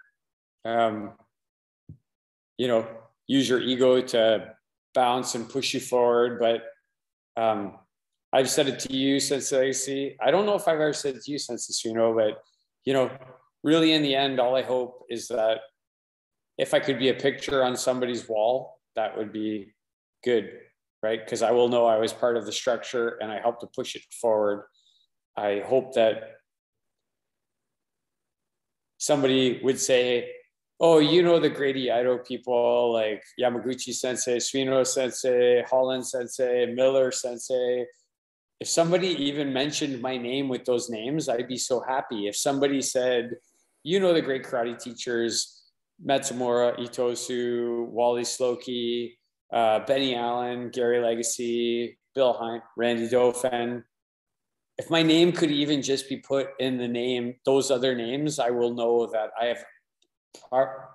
Um, you know, use your ego to bounce and push you forward, but um, I've said it to you Sensei Legacy. I don't know if I've ever said it to you since the Suino, but you know, really in the end, all I hope is that if I could be a picture on somebody's wall, that would be good, right? Because I will know I was part of the structure and I helped to push it forward. I hope that somebody would say, Oh, you know the great Iaido people like Yamaguchi sensei, Suino sensei, Holland sensei, Miller sensei, if somebody even mentioned my name with those names, I'd be so happy. If somebody said, you know, the great karate teachers, Matsumura, Itosu, Wally Slocki, uh, Benny Allen, Gary Legacy, Bill Hine, Randy Dauphin. If my name could even just be put in the name, those other names, I will know that I have par-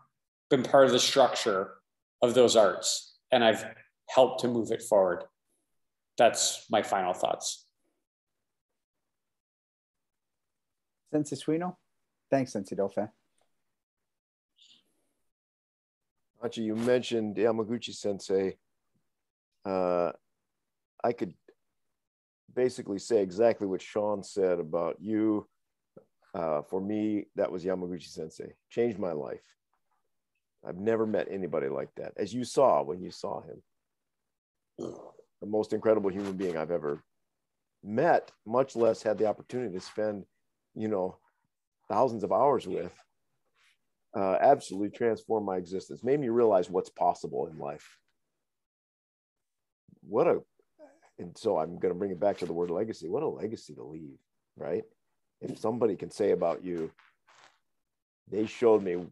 been part of the structure of those arts and I've helped to move it forward that's my final thoughts. Sensei Suino? Thanks, Sensei Dauphin. You mentioned Yamaguchi Sensei. Uh, I could basically say exactly what Sean said about you. Uh, for me, that was Yamaguchi Sensei. Changed my life. I've never met anybody like that, as you saw when you saw him the most incredible human being I've ever met, much less had the opportunity to spend, you know, thousands of hours with. Uh, absolutely transformed my existence, made me realize what's possible in life. What a, and so I'm going to bring it back to the word legacy. What a legacy to leave, right? If somebody can say about you, they showed me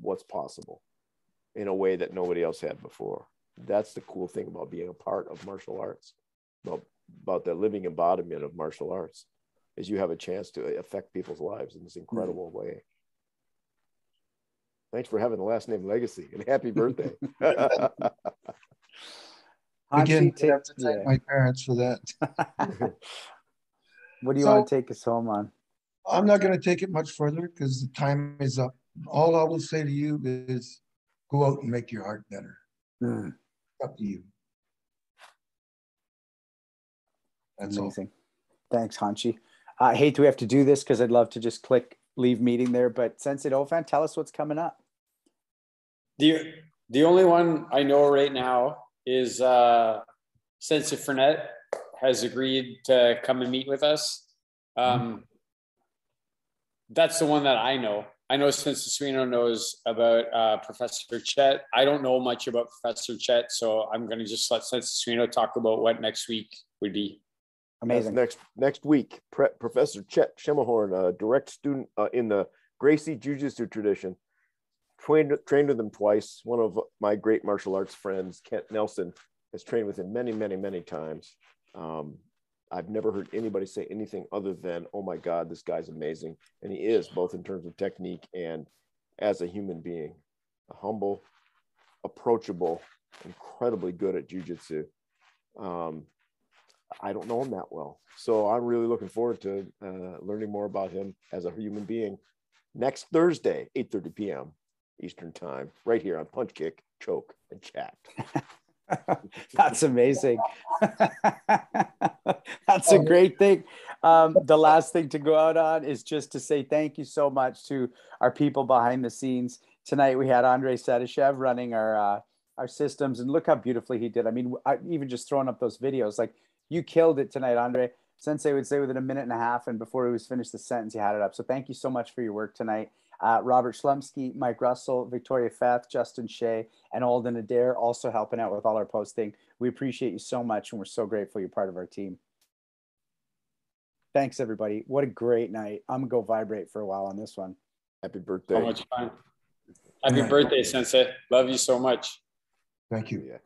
what's possible in a way that nobody else had before that's the cool thing about being a part of martial arts about about the living embodiment of martial arts is you have a chance to affect people's lives in this incredible mm-hmm. way thanks for having the last name legacy and happy birthday again I have to thank yeah. my parents for that what do you so, want to take us home on i'm not going to take it much further because the time is up all i will say to you is go out and make your art better mm up to you. That's amazing. All. Thanks, Hanshi. I hate we have to do this because I'd love to just click leave meeting there, but Sensei Dauphin, tell us what's coming up. The the only one I know right now is uh, Sensei Fernet has agreed to come and meet with us. Um, mm-hmm. That's the one that I know. I know Sensei Suino knows about uh, Professor Chet. I don't know much about Professor Chet, so I'm going to just let Sensei Suino talk about what next week would be. Amazing. next next week, Pre- Professor Chet Schermerhorn, a direct student uh, in the Gracie Jiu-Jitsu tradition, trained trained with him twice. One of my great martial arts friends, Kent Nelson, has trained with him many, many, many times. Um, I've never heard anybody say anything other than, oh my God, this guy's amazing. And he is, both in terms of technique and as a human being. A humble, approachable, incredibly good at jujitsu. Um, I don't know him that well. So I'm really looking forward to uh, learning more about him as a human being next Thursday, 8.30 p.m. Eastern Time, right here on Punch Kick, Choke, and Chat. That's amazing. That's a great thing. Um, the last thing to go out on is just to say thank you so much to our people behind the scenes. Tonight we had Andre Sedashev running our uh, our systems, and look how beautifully he did. I mean, I, even just throwing up those videos, like you killed it tonight, Andre. Sensei would say within a minute and a half, and before he was finished the sentence, he had it up. So thank you so much for your work tonight. Uh, Robert Schlumsky, Mike Russell, Victoria Feth, Justin Shea, and Alden Adair also helping out with all our posting. We appreciate you so much and we're so grateful you're part of our team. Thanks, everybody. What a great night. I'm going to go vibrate for a while on this one. Happy birthday. So much fun. Happy birthday, Sensei. Love you so much. Thank you.